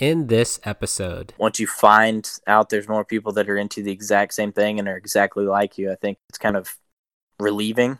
in this episode. Once you find out there's more people that are into the exact same thing and are exactly like you, I think it's kind of relieving.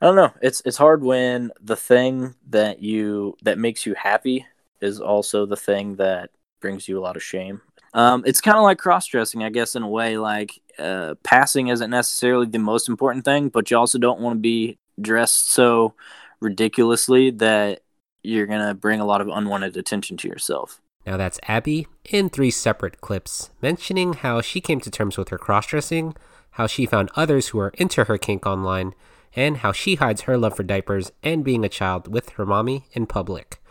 I don't know. It's it's hard when the thing that you that makes you happy is also the thing that brings you a lot of shame. Um, it's kind of like cross dressing, I guess, in a way. Like uh, passing isn't necessarily the most important thing, but you also don't want to be dressed so ridiculously that you're gonna bring a lot of unwanted attention to yourself. Now that's Abby in three separate clips mentioning how she came to terms with her cross dressing, how she found others who are into her kink online, and how she hides her love for diapers and being a child with her mommy in public.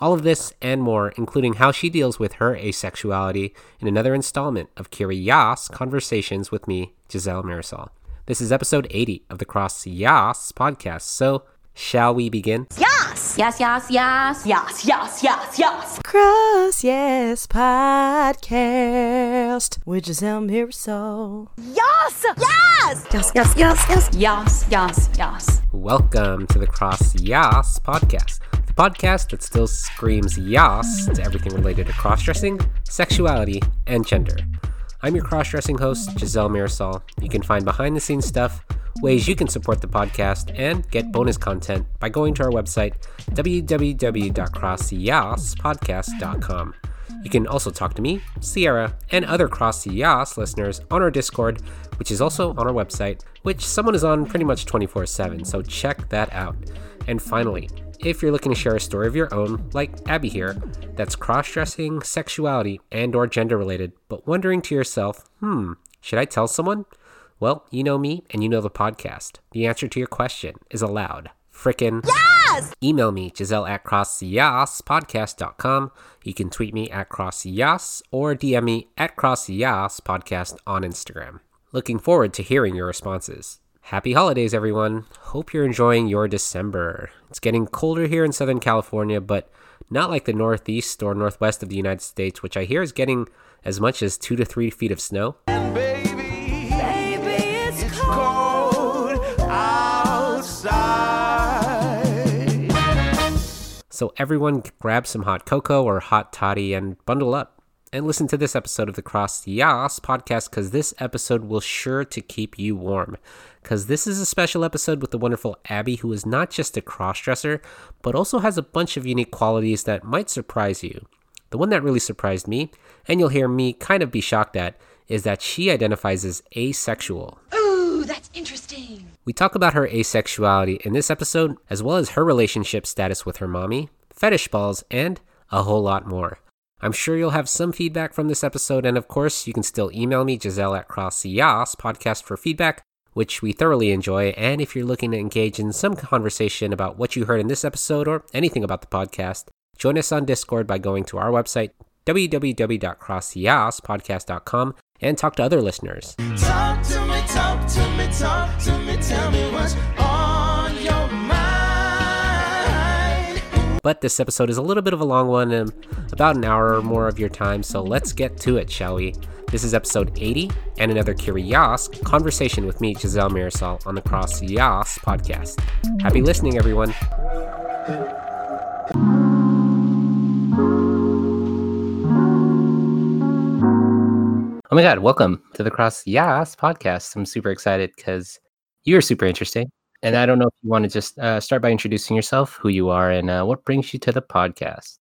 All of this and more, including how she deals with her asexuality, in another installment of Curi-YAAS Conversations with me, Giselle Mirasol. This is episode 80 of the Cross Yas podcast. So, shall we begin? Yes! Yes, yes, yes. Yes, yes, yes, yes. Cross Yes Podcast with Giselle Mirasol. Yes! Yes! Yes, yes, yes, yes. Yes, yes, yes. Welcome to the Cross Yas podcast, the podcast that still screams yas to everything related to cross dressing, sexuality, and gender. I'm your cross dressing host, Giselle Mirasol. You can find behind the scenes stuff, ways you can support the podcast, and get bonus content by going to our website, www.crossyaspodcast.com. You can also talk to me, Sierra, and other Cross Yas listeners on our Discord, which is also on our website, which someone is on pretty much 24 7, so check that out. And finally, if you're looking to share a story of your own, like Abby here, that's cross-dressing, sexuality, and or gender related, but wondering to yourself, hmm, should I tell someone? Well, you know me and you know the podcast. The answer to your question is aloud. Frickin' Yes! email me, Giselle at crossyaspodcast.com. You can tweet me at crossyas or DM me at crossyas on Instagram. Looking forward to hearing your responses. Happy holidays, everyone. Hope you're enjoying your December. It's getting colder here in Southern California, but not like the Northeast or Northwest of the United States, which I hear is getting as much as two to three feet of snow. So everyone grab some hot cocoa or hot toddy and bundle up and listen to this episode of the Cross Yas podcast because this episode will sure to keep you warm. Because this is a special episode with the wonderful Abby, who is not just a crossdresser, but also has a bunch of unique qualities that might surprise you. The one that really surprised me, and you'll hear me kind of be shocked at, is that she identifies as asexual. Ooh, that's interesting. We talk about her asexuality in this episode, as well as her relationship status with her mommy, fetish balls, and a whole lot more. I'm sure you'll have some feedback from this episode, and of course, you can still email me, Giselle at Crossyas podcast for feedback, which we thoroughly enjoy. And if you're looking to engage in some conversation about what you heard in this episode or anything about the podcast, join us on Discord by going to our website, www.crossyaspodcast.com, and talk to other listeners. Talk to me, talk to me, talk to me, But this episode is a little bit of a long one, and about an hour or more of your time, so let's get to it, shall we? This is episode 80 and another Curi-YAAS conversation with me, Giselle Mirasol, on the Cross Yas podcast. Happy listening, everyone. Oh my God, welcome to the Cross Yas podcast. I'm super excited because you're super interesting. And I don't know if you want to just uh, start by introducing yourself, who you are, and uh, what brings you to the podcast.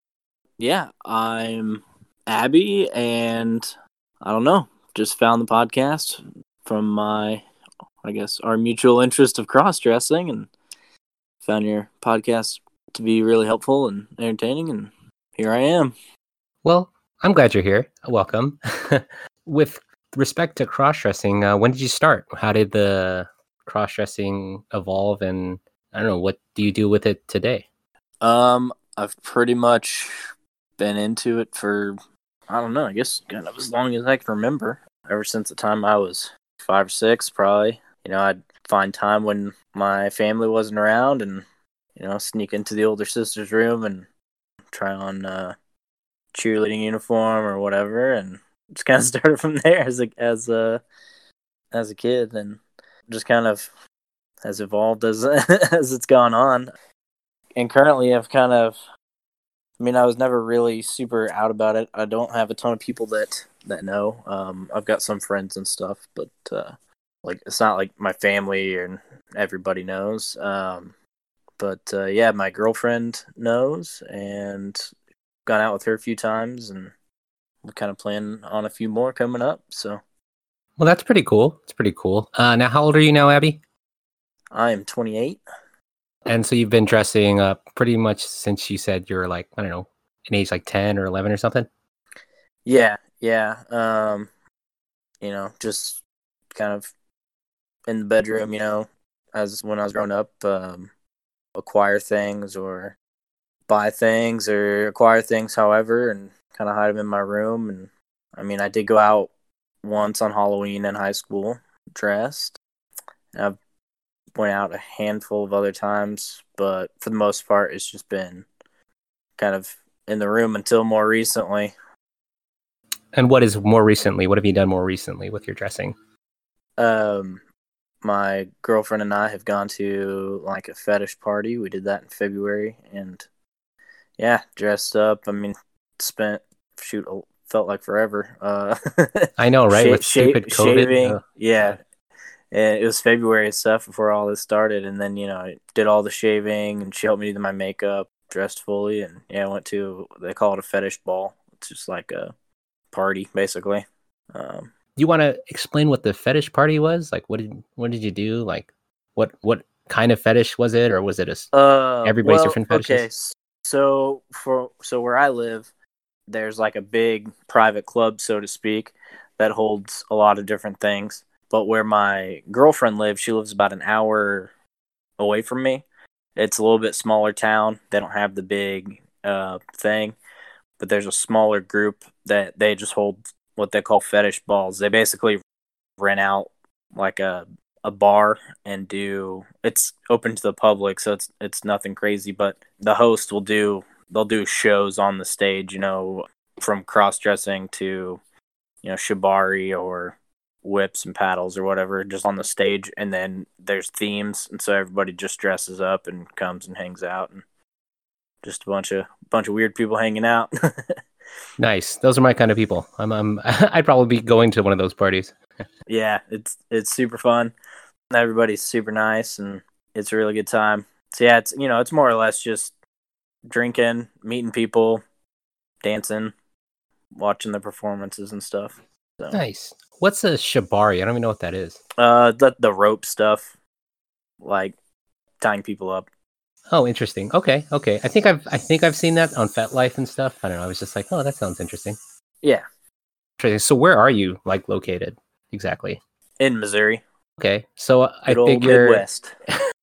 Yeah, I'm Abby, and I don't know, just found the podcast from my, I guess, our mutual interest of cross dressing, and found your podcast to be really helpful and entertaining, and here I am. Well, I'm glad you're here. Welcome. With respect to cross dressing, uh, when did you start? How did the cross dressing evolve? And I don't know, what do you do with it today? Um, I've pretty much been into it for I don't know, I guess kind of as long as I can remember. Ever since the time I was five or six, probably. You know, I'd find time when my family wasn't around, and you know, sneak into the older sister's room and try on uh, cheerleading uniform or whatever, and just kind of started from there as a as a as a kid, and just kind of has evolved as as it's gone on. And currently, I've kind of I mean, I was never really super out about it. I don't have a ton of people that that know. Um, I've got some friends and stuff, but uh, like it's not like my family and everybody knows. Um, but uh, yeah, my girlfriend knows, and gone out with her a few times, and we're kind of planning on a few more coming up. So Well, that's pretty cool. It's pretty cool. Uh, now, how old are you now, Abby? I am 28. And so you've been dressing up pretty much since you said you're like, I don't know, an age like 10 or 11 or something? Yeah, yeah. Um, you know, just kind of in the bedroom, you know, as when I was growing up, um, acquire things or buy things or acquire things, however, and kind of hide them in my room. And I mean, I did go out once on Halloween in high school dressed. And I've went out a handful of other times, but for the most part, it's just been kind of in the room until more recently. And what is more recently? What have you done more recently with your dressing? Um, my girlfriend and I have gone to like a fetish party. We did that in February, and yeah, dressed up. I mean, spent shoot a- felt like forever. Uh, I know, right? With stupid COVID. shaving, Ugh. yeah. And it was February and stuff before all this started, and then you know I did all the shaving, and she helped me do my makeup, dressed fully, and yeah, I went to they call it a fetish ball. It's just like a party basically. Um, you want to explain what the fetish party was? Like, what did what did you do? Like, what what kind of fetish was it, or was it a Uh, Everybody's well, different fetishes? Okay, so for so where I live, there's like a big private club, so to speak, that holds a lot of different things. But where my girlfriend lives, she lives about an hour away from me. It's a little bit smaller town. They don't have the big uh, thing, but there's a smaller group that they just hold what they call fetish balls. They basically rent out like a a bar and do it's open to the public so it's it's nothing crazy but the host will do they'll do shows on the stage you know from cross dressing to you know shibari or whips and paddles or whatever just on the stage and then there's themes and so everybody just dresses up and comes and hangs out and just a bunch of bunch of weird people hanging out nice? Those are my kind of people. I'm, I'm I'd probably be going to one of those parties. yeah, it's it's super fun. Everybody's super nice, and it's a really good time. So yeah, it's you know it's more or less just drinking, meeting people, dancing, watching the performances and stuff. So Nice. What's a shibari? I don't even know what that is. uh, the the rope stuff, like tying people up. Oh, interesting. Okay, okay. I think I've I think I've seen that on FetLife and stuff. I don't know. I was just like, oh, that sounds interesting. Yeah, So where are you like located exactly? in Missouri, Okay. So I good old figure Midwest.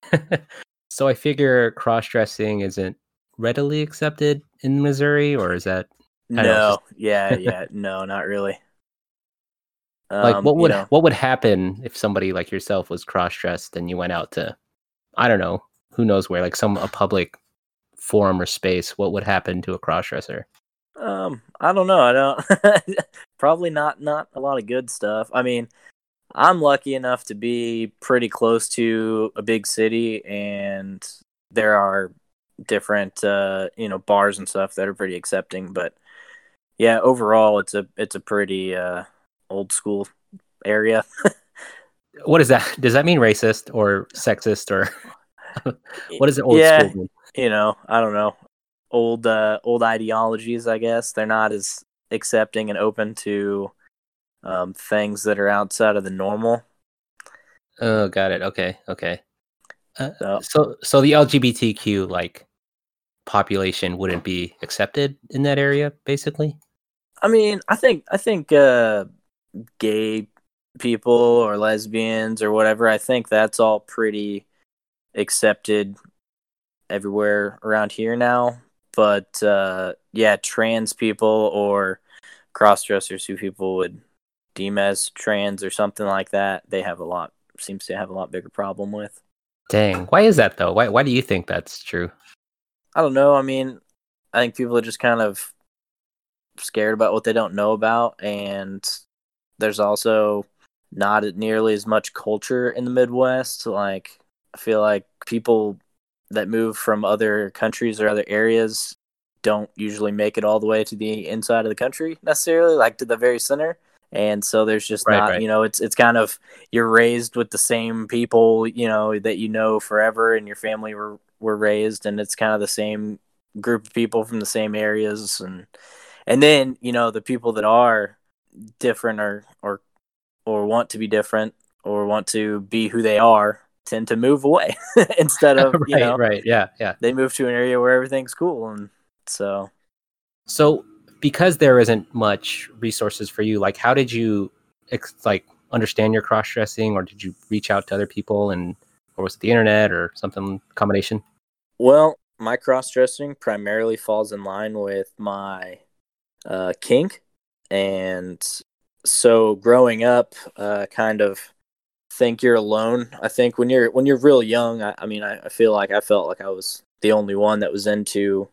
so I figure cross dressing isn't readily accepted in Missouri, or is that No, it's yeah, yeah, no, not really. like Um, what you would know, what would happen if somebody like yourself was cross dressed and you went out to I don't know who knows where like some a public forum or space? What would happen to a cross dresser? Um, I don't know. I don't. Probably not. Not a lot of good stuff. I mean, I'm lucky enough to be pretty close to a big city, and there are different, uh, you know, bars and stuff that are pretty accepting. But yeah, overall, it's a it's a pretty uh, old school area. What is that? Does that mean racist or sexist or what is it old yeah, school? mean? you know, I don't know. Old uh, old ideologies, I guess. They're not as accepting and open to um, things that are outside of the normal. Oh, got it. Okay, okay. Uh, So- so, so the LGBTQ like population wouldn't be accepted in that area, basically. I mean, I think I think uh, gay people or lesbians or whatever. I think that's all pretty accepted everywhere around here now. But uh, yeah, trans people or cross dressers who people would deem as trans or something like that, they have a lot seems to have a lot bigger problem with. Dang, why is that though? Why why do you think that's true? I don't know. I mean, I think people are just kind of scared about what they don't know about, and there's also not nearly as much culture in the Midwest. Like, I feel like people that move from other countries or other areas don't usually make it all the way to the inside of the country necessarily, like to the very center. And so there's just Right, not, right. you know, it's it's kind of you're raised with the same people, you know, that you know forever, and your family were were raised, and it's kind of the same group of people from the same areas, and and then you know the people that are different or or or want to be different or want to be who they are tend to move away instead of you right, know right, yeah, yeah. they move to an area where everything's cool and so So because there isn't much resources for you, like how did you ex- like understand your cross dressing, or did you reach out to other people, and or was it the internet or something combination? Well my cross dressing primarily falls in line with my uh, kink. And so growing up uh, kind of think you're alone. I think when you're when you're real young i, I mean I, I feel like i felt like i was the only one that was into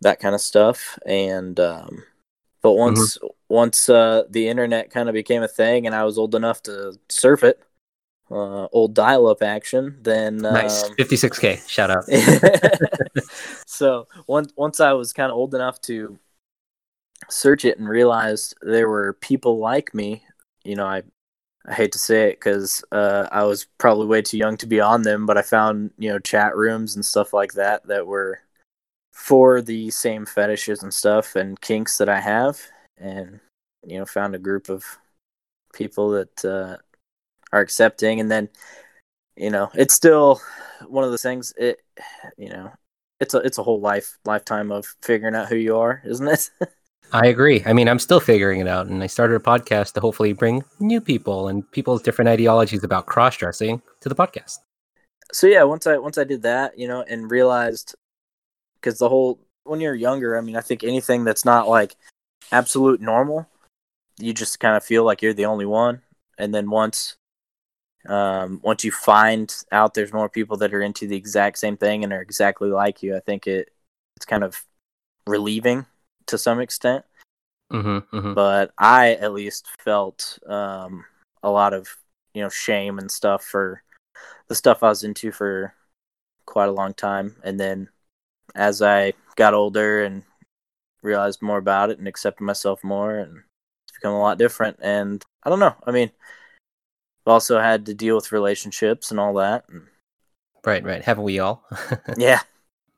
that kind of stuff. And um but once once uh the internet kind of became a thing and i was old enough to surf it uh old dial-up action then nice, um, 56k. Shout out. so once once I was kind of old enough to search it and realized there were people like me, you know, I I hate to say it because uh, I was probably way too young to be on them, but I found you know chat rooms and stuff like that that were for the same fetishes and stuff and kinks that I have, and you know found a group of people that uh, are accepting, and then you know it's still one of those things. It you know it's a it's a whole life lifetime of figuring out who you are, isn't it? I agree. I mean, I'm still figuring it out, and I started a podcast to hopefully bring new people and people's different ideologies about cross dressing to the podcast. so yeah, once I once I did that, you know, and realized because the whole when you're younger, I mean, I think anything that's not like absolute normal, you just kind of feel like you're the only one, and then once um, once you find out there's more people that are into the exact same thing and are exactly like you, I think it it's kind of relieving to some extent. Mm-hmm, mm-hmm. but I at least felt um, a lot of you know shame and stuff for the stuff I was into for quite a long time, and then as I got older and realized more about it and accepted myself more, and it's become a lot different. And I don't know. I mean, I've also had to deal with relationships and all that. Right, right. Haven't we all? yeah,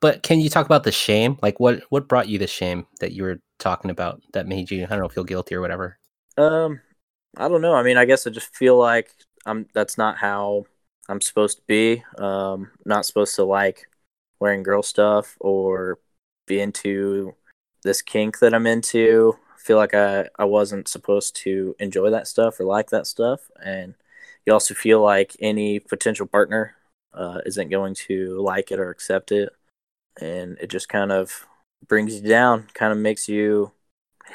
But can you talk about the shame? Like, what what brought you the shame that you were talking about that made you, I don't know, feel guilty or whatever? Um, I don't know. I mean, I guess I just feel like I'm. That's not how I'm supposed to be. Um, not supposed to like wearing girl stuff or be into this kink that I'm into. I feel like I I wasn't supposed to enjoy that stuff or like that stuff, and you also feel like any potential partner uh, isn't going to like it or accept it, and it just kind of brings you down. Kind of makes you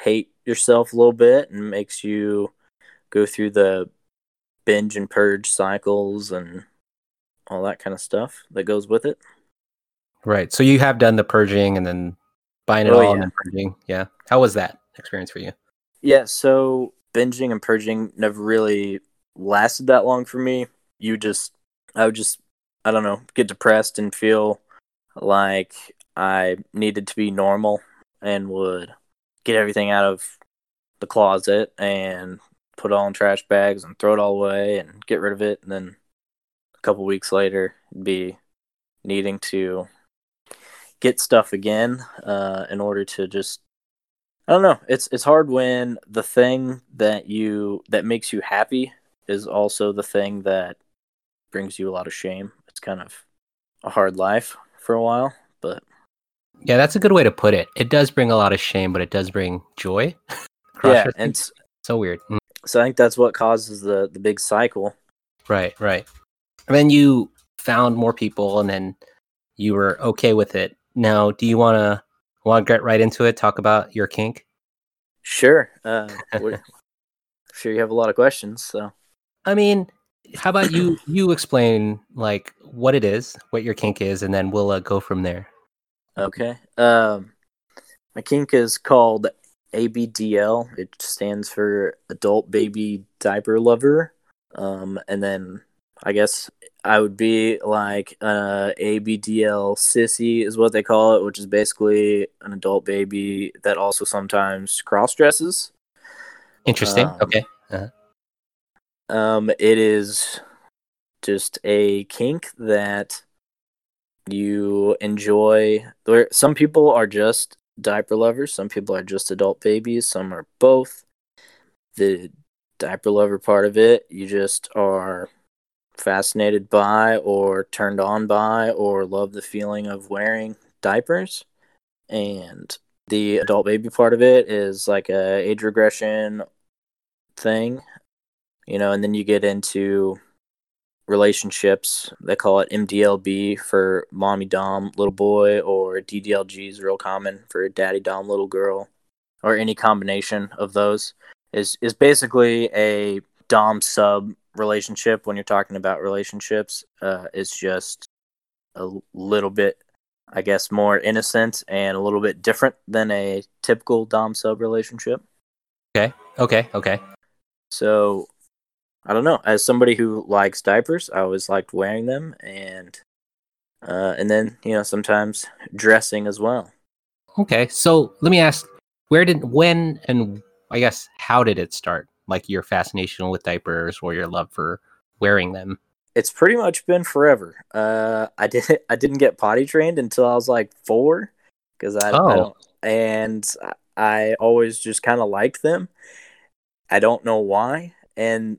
hate yourself a little bit and makes you go through the binge and purge cycles and all that kind of stuff that goes with it. Right. So you have done the purging and then buying it Oh, all and then purging. Yeah. How was that experience for you? Yeah, so binging and purging never really lasted that long for me. You just, I would just, I don't know, get depressed and feel like I needed to be normal and would get everything out of the closet and put it all in trash bags and throw it all away and get rid of it. And then a couple weeks later, be needing to get stuff again uh, in order to just I don't know. It's it's hard when the thing that you that makes you happy is also the thing that brings you a lot of shame. It's kind of a hard life for a while, but Yeah, that's a good way to put it. It does bring a lot of shame, but it does bring joy. yeah, and s- so weird. Mm, so I think that's what causes the the big cycle. Right, right. And then you found more people and then you were okay with it. Now, do you want to want to get right into it? Talk about your kink? Sure, uh, sure you have a lot of questions. So I mean, how about you you explain like what it is, what your kink is, and then we'll uh, go from there. okay, um, my kink is called ABDL. It stands for Adult Baby Diaper Lover. Um, and then I guess I would be like uh, ABDL sissy is what they call it, which is basically an adult baby that also sometimes cross dresses. Interesting. Um, okay. Um, it is just a kink that you enjoy. There, some people are just diaper lovers. Some people are just adult babies. Some are both. The diaper lover part of it, you just are fascinated by, or turned on by, or love the feeling of wearing diapers. And the adult baby part of it is like a age regression thing you know, and then you get into relationships. They call it MDLB for mommy dom little boy, or DDLG is real common for daddy dom little girl, or any combination of those. Is is basically a dom sub relationship. When you're talking about relationships, uh, it's just a little bit, I guess, more innocent and a little bit different than a typical dom sub relationship. Okay. Okay. Okay. So I don't know. As somebody who likes diapers, I always liked wearing them, and uh, and then you know sometimes dressing as well. Okay. So let me ask, where did, when, and I guess how did it start? Like your fascination with diapers or your love for wearing them? It's pretty much been forever. Uh, I did I didn't get potty trained until I was like four, because I, I Oh. don't, and I- I always just kind of liked them. I don't know why, and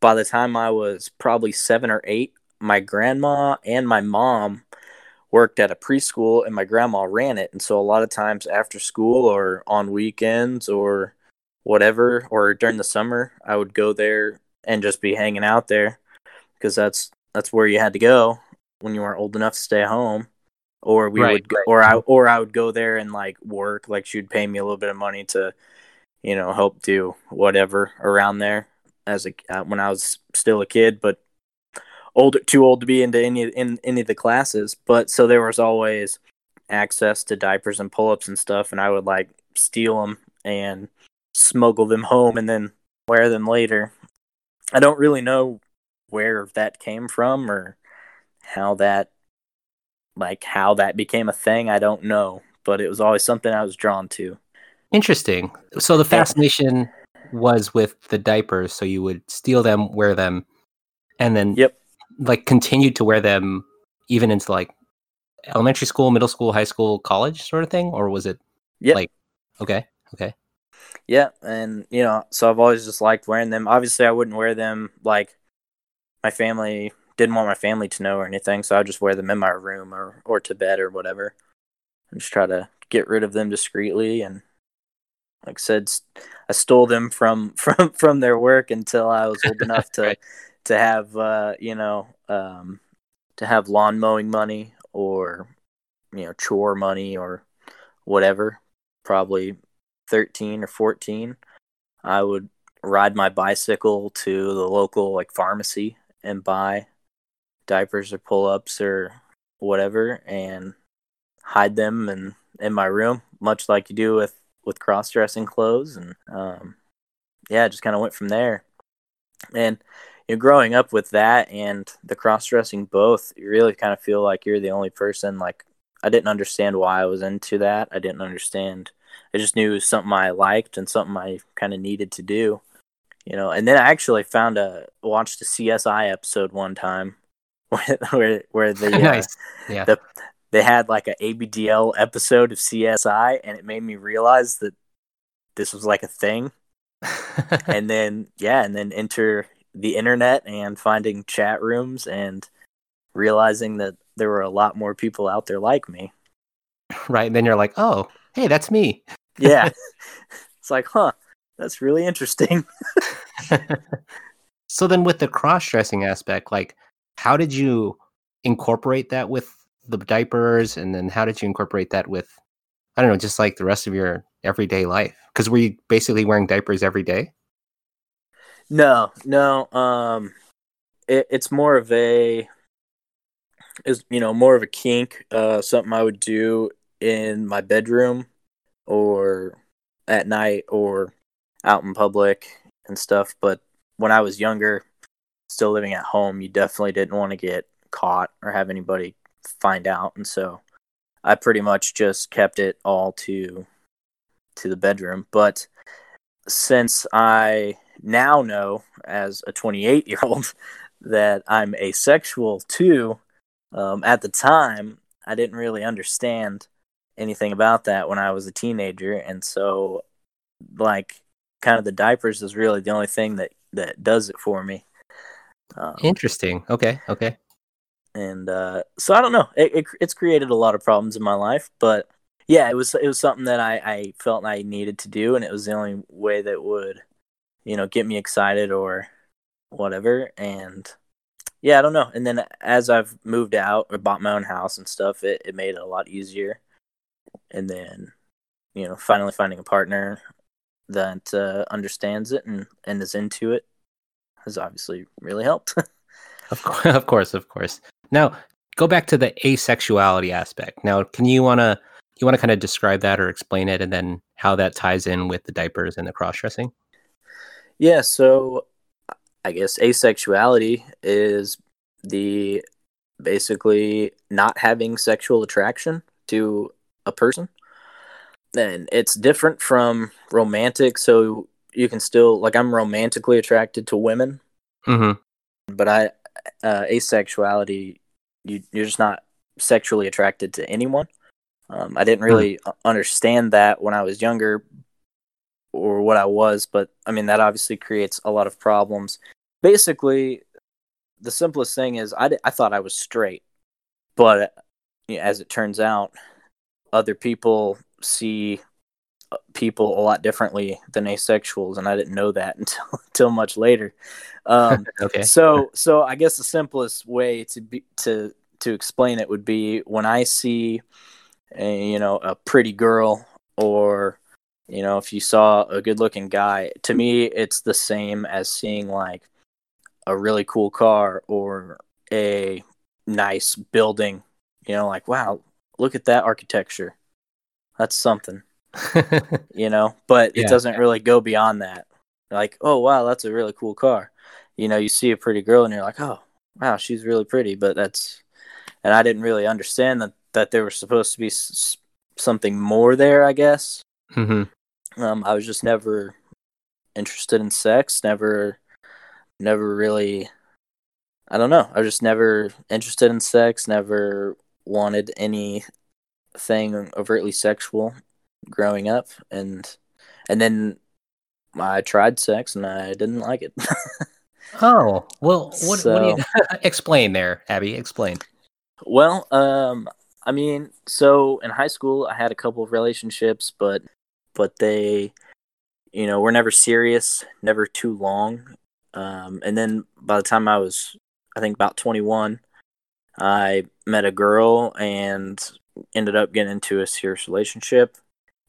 by the time I was probably seven or eight, my grandma and my mom worked at a preschool and my grandma ran it. And so a lot of times after school or on weekends or whatever, or during the summer, I would go there and just be hanging out there because that's that's where you had to go when you weren't old enough to stay home. Or we Right, would go, or I or I would go there and like work, like she'd pay me a little bit of money to, you know, help do whatever around there as a uh, when I was still a kid, but old too old to be into any in any of the classes. But so there was always access to diapers and pull ups and stuff, and I would like steal them and smuggle them home and then wear them later. I don't really know where that came from or how that like how that became a thing. I don't know, but it was always something I was drawn to. Interesting. So the fascination was with the diapers. So you would steal them, wear them, and then Yep. like continued to wear them even into like elementary school, middle school, high school, college sort of thing, or was it Yep. like okay, okay, Yeah, and you know, so I've always just liked wearing them. Obviously, I wouldn't wear them like my family didn't want my family to know or anything, so I would just wear them in my room or or to bed or whatever, and just try to get rid of them discreetly. And like I said, I stole them from from from their work until I was old enough to Right. to have uh, you know um, to have lawn mowing money or you know chore money or whatever. Probably 13 or 14 i would ride my bicycle to the local like pharmacy and buy diapers or pull-ups or whatever and hide them in in my room much like you do with with cross-dressing clothes and um yeah just kind of went from there and you know, growing up with that and the cross-dressing both you really kind of feel like you're the only person like i didn't understand why i was into that i didn't understand I just knew it was something I liked and something I kind of needed to do, you know. And then I actually found a watched a CSI episode one time where where, where the uh, nice, yeah. the they had like a ABDL episode of CSI, and it made me realize that this was like a thing. and then yeah, and then enter the internet and finding chat rooms and realizing that there were a lot more people out there like me. right, and then you're like, oh, hey, that's me. Yeah, it's like, huh, that's really interesting. so then with the cross-dressing aspect like how did you incorporate that with the diapers and then how did you incorporate that with i don't know just like the rest of your everyday life because were you basically wearing diapers every day No, no. Um, it, it's more of a is you know more of a kink. Uh, something I would do in my bedroom or at night or out in public and stuff. But when I was younger, still living at home, you definitely didn't want to get caught or have anybody find out, and so I pretty much just kept it all to to the bedroom. But since I now know as a 28 year old that I'm asexual too, um, at the time I didn't really understand anything about that when I was a teenager, and so like kind of the diapers is really the only thing that that does it for me. Um, Interesting. Okay. Okay. And uh, so I don't know. It, it it's created a lot of problems in my life, but yeah, it was it was something that I I felt I needed to do, and it was the only way that would, you know, get me excited or whatever. And yeah, I don't know. And then as I've moved out or bought my own house and stuff, it it made it a lot easier. And then, you know, finally finding a partner that uh, understands it and and is into it has obviously really helped. Of course, of course, of course. Now, go back to the asexuality aspect. Now, can you wanna you wanna kind of describe that or explain it, and then how that ties in with the diapers and the cross dressing? Yeah, so I guess asexuality is the basically not having sexual attraction to a person. And it's different from romantic, so you can still like I'm romantically attracted to women, Mm-hmm. but I uh, asexuality you you're just not sexually attracted to anyone. Um, I didn't really u- understand that when I was younger, or what I was, but I mean that obviously creates a lot of problems. Basically, the simplest thing is I, I thought I was straight, but you know, as it turns out, other people see uh, people a lot differently than asexuals, and I didn't know that until until much later. Um, Okay. so so I guess the simplest way to be to to explain it would be when I see a, you know a pretty girl or you know if you saw a good looking guy to me it's the same as seeing like a really cool car or a nice building you know like wow look at that architecture that's something you know but it Yeah. doesn't really go beyond that like oh wow that's a really cool car you know you see a pretty girl and you're like oh wow she's really pretty but that's and i didn't really understand that that there was supposed to be s- something more there i guess Mm-hmm. um i was just never interested in sex never never really i don't know i was just never interested in sex never wanted anything overtly sexual growing up and and then i tried sex and i didn't like it Oh well, what, what do you explain there, Abby? Explain. Well, um, I mean, so in high school, I had a couple of relationships, but but they, you know, were never serious, never too long. Um, and then by the time I was, I think about twenty one, I met a girl and ended up getting into a serious relationship.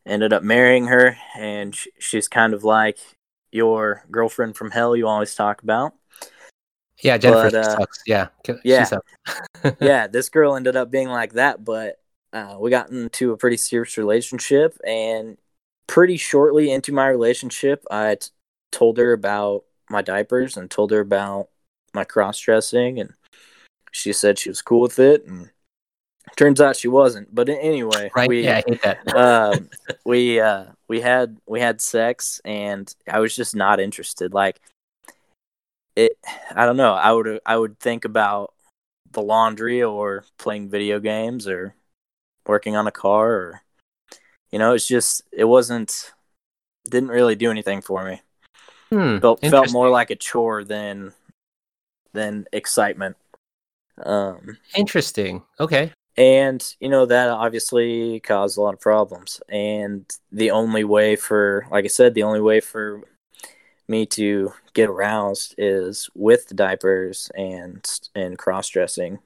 Ended up marrying her, and sh- she's kind of like your girlfriend from hell you always talk about. Yeah, Jennifer But, uh, sucks. Yeah, She yeah. sucks. yeah, this girl ended up being like that, but uh, we got into a pretty serious relationship, and pretty shortly into my relationship, I t- told her about my diapers and told her about my cross dressing, and she said she was cool with it, and turns out she wasn't. But anyway, Right? we yeah, I hate that. um, we uh, we had we had sex, and I was just not interested. Like it, I don't know. I would I would think about the laundry or playing video games or working on a car or you know, it's just it wasn't didn't really do anything for me. Hmm, Felt felt more like a chore than than excitement. Um Interesting. Okay. And you know that obviously caused a lot of problems. And the only way for like i said the only way for me to get aroused is with diapers and and cross dressing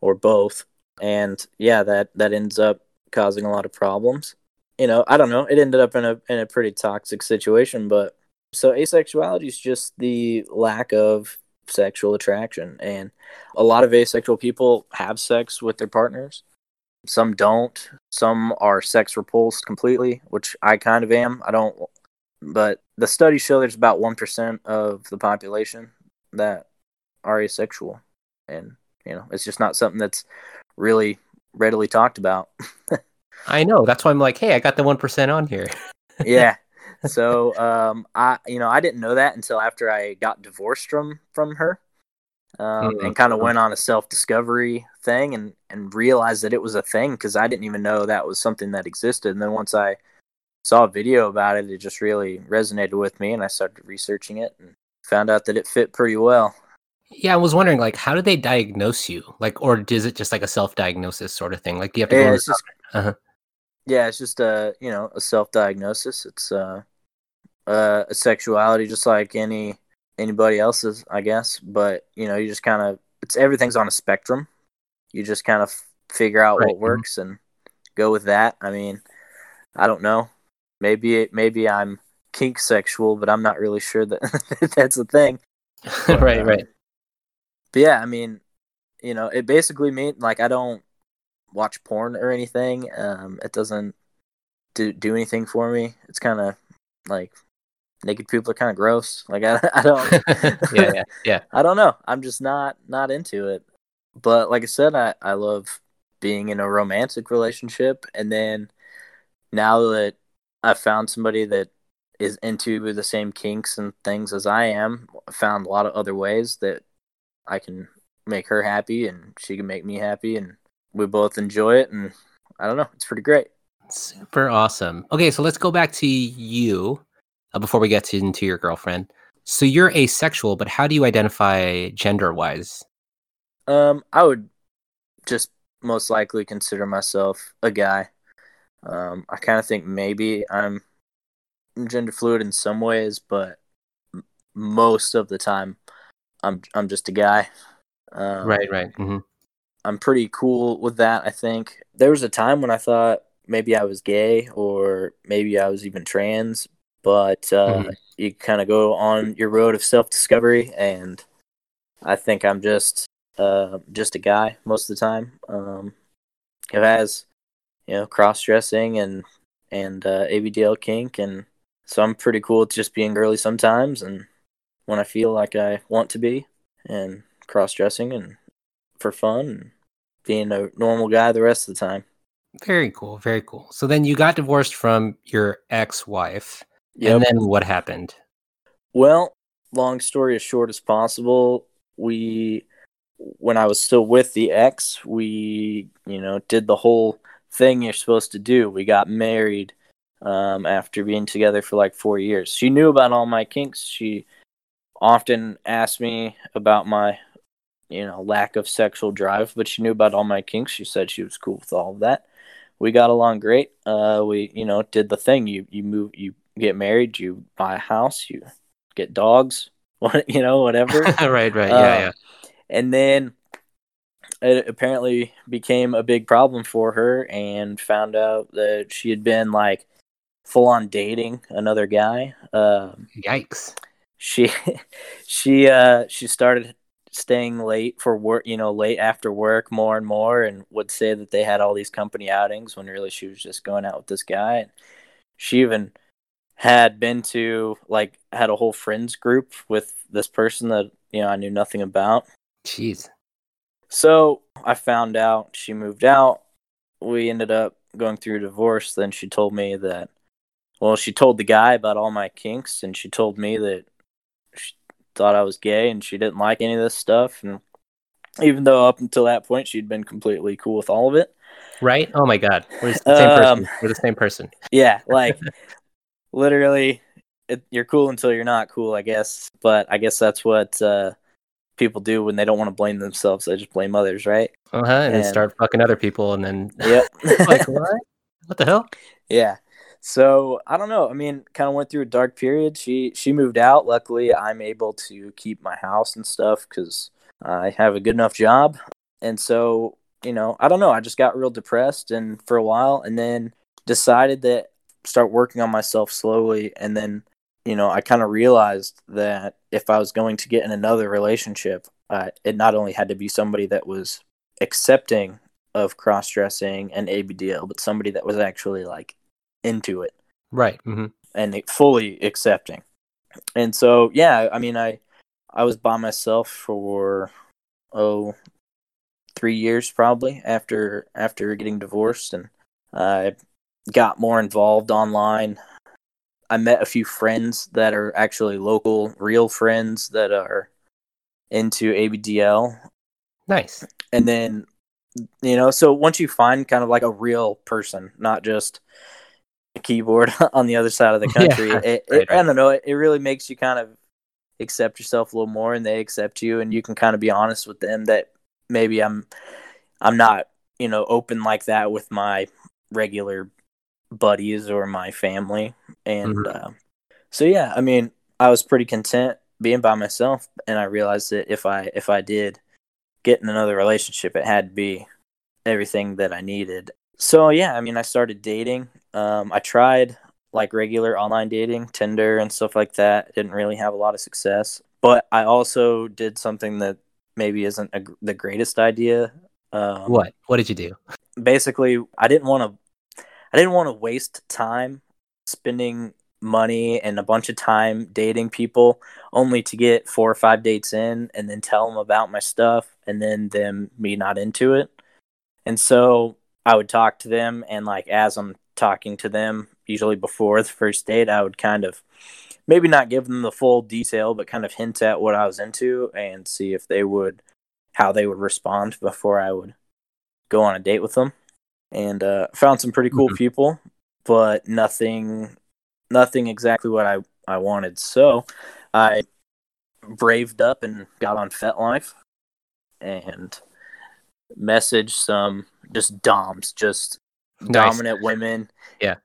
or both. And yeah that that ends up causing a lot of problems. You know i don't know. It ended up in a in a pretty toxic situation but so asexuality is just the lack of sexual attraction and a lot of asexual people have sex with their partners some don't some are sex repulsed completely which i kind of am i don't but the studies show there's about 1% of the population that are asexual, and you know, it's just not something that's really readily talked about. I know. That's why I'm like, hey, I got the one percent on here. yeah. So um, I you know I didn't know that until after I got divorced from from her, um, Mhm. and kind of went on a self discovery thing and and realized that it was a thing because I didn't even know that was something that existed. And then once I saw a video about it, it just really resonated with me, and I started researching it and found out that it fit pretty well. Yeah, I was wondering, like, how do they diagnose you? Like, or is it just like a self-diagnosis sort of thing? Like, do you have to go? Yeah, to it's the just Uh-huh. yeah, it's just a you know a self diagnosis. It's uh, uh, a sexuality just like any anybody else's, I guess. But you know, you just kind of it's everything's on a spectrum. You just kind of figure out Right, what mhm. works and go with that. I mean, I don't know. Maybe it, maybe I'm kink sexual, but I'm not really sure that that's a thing. right, um, right. But yeah, I mean, you know, it basically means like I don't watch porn or anything. Um, it doesn't do do anything for me. It's kind of like naked people are kind of gross. Like I, I don't, yeah, yeah, yeah. I don't know. I'm just not not into it. But like I said, I I love being in a romantic relationship, and then now that I found somebody that is into the same kinks and things as I am, I found a lot of other ways that I can make her happy and she can make me happy, and we both enjoy it. And I don't know, it's pretty great. Super awesome. Okay, so let's go back to you uh, before we get to, into your girlfriend. So you're asexual, but how do you identify gender-wise? Um, I would just most likely consider myself a guy. Um, I kind of think maybe I'm gender fluid in some ways, but m- most of the time, I'm I'm just a guy. Um, right, right. hmm I'm pretty cool with that. I think there was a time when I thought maybe I was gay or maybe I was even trans, but uh, Mhm. you kind of go on your road of self discovery, and I think I'm just uh, just a guy most of the time. Um, who has you know cross dressing and and uh, ABDL kink, and so I'm pretty cool with just being girly sometimes, and when I feel like I want to be, and cross dressing and for fun and being a normal guy the rest of the time. Very cool, very cool. So then you got divorced from your ex-wife, Yep. and then what happened? Well, long story as short as possible, we when I was still with the ex, we, you know, did the whole thing you're supposed to do. We got married um, after being together for like four years. She knew about all my kinks. She often asked me about my, you know, lack of sexual drive, but she knew about all my kinks. She said she was cool with all of that. We got along great. Uh, we, you know, did the thing. You you move, you get married, you buy a house, you get dogs, what you know, whatever. right, right. Uh, Yeah, yeah. and then it apparently became a big problem for her and found out that she had been like full on dating another guy um Yikes. she she uh she started staying late for work you know late after work more and more and would say that they had all these company outings when really she was just going out with this guy and she even had been to like had a whole friends group with this person that you know I knew nothing about Jeez. so I found out she moved out. We ended up going through a divorce. Then she told me that, well, she told the guy about all my kinks, and she told me that she thought I was gay and she didn't like any of this stuff. And even though up until that point she'd been completely cool with all of it, Right? Oh my god. We're the same person. Um, We're the same person. yeah, like literally, it, you're cool until you're not cool, I guess. But I guess that's what uh, people do when they don't want to blame themselves. They just blame others, right? Uh-huh. And then and- start fucking other people and then Yep. like what? What the hell? Yeah. So I don't know. I mean, kind of went through a dark period. She she moved out. Luckily, I'm able to keep my house and stuff because I have a good enough job. And so you know, I don't know. I just got real depressed and for a while, and then decided that start working on myself slowly. And then you know, I kind of realized that if I was going to get in another relationship, uh, it not only had to be somebody that was accepting of cross dressing and ABDL, but somebody that was actually like into it Right. hmm and fully accepting. And so, yeah, I mean, I I was by myself for oh three years probably after after getting divorced, and I got more involved online. I met a few friends that are actually local, real friends that are into ABDL, Nice. and then you know so once you find kind of like a real person not just a keyboard on the other side of the country Yeah, it, it, right, i don't know it, it really makes you kind of accept yourself a little more and they accept you and you can kind of be honest with them that maybe i'm i'm not you know open like that with my regular buddies or my family. And Mhm. uh, so yeah i mean i was pretty content being by myself. And i realized that if i if i did get in another relationship it had to be everything that i needed. So yeah i mean i started dating. Um, i tried like regular online dating tinder and stuff like that. Didn't really have a lot of success. But i also did something that maybe isn't a, the greatest idea. Um, What? What did you do? basically i didn't want to i didn't want to waste time spending money and a bunch of time dating people only to get four or five dates in and then tell them about my stuff and then them me not into it. And so i would talk to them and like as i'm talking to them usually before the first date i would kind of maybe not give them the full detail but kind of hint at what i was into and see if they would how they would respond before i would go on a date with them and uh, found some pretty cool Mhm. people, but nothing, nothing exactly what I I wanted. So I braved up and got on FetLife and messaged some just doms, just Nice. dominant women, Yeah.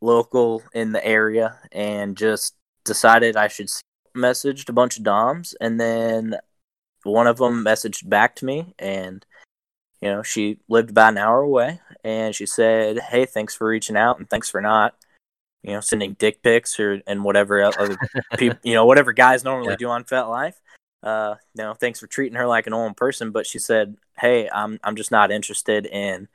local in the area, and just decided I should. Messaged a bunch of doms, and then one of them messaged back to me, and you know she lived about an hour away, and she said, "Hey, thanks for reaching out, and thanks for not." You know, sending dick pics or and whatever other people, you know, whatever guys normally Yeah. do on FetLife. Uh, you know, thanks for treating her like a normal person. But she said, "Hey, I'm I'm just not interested in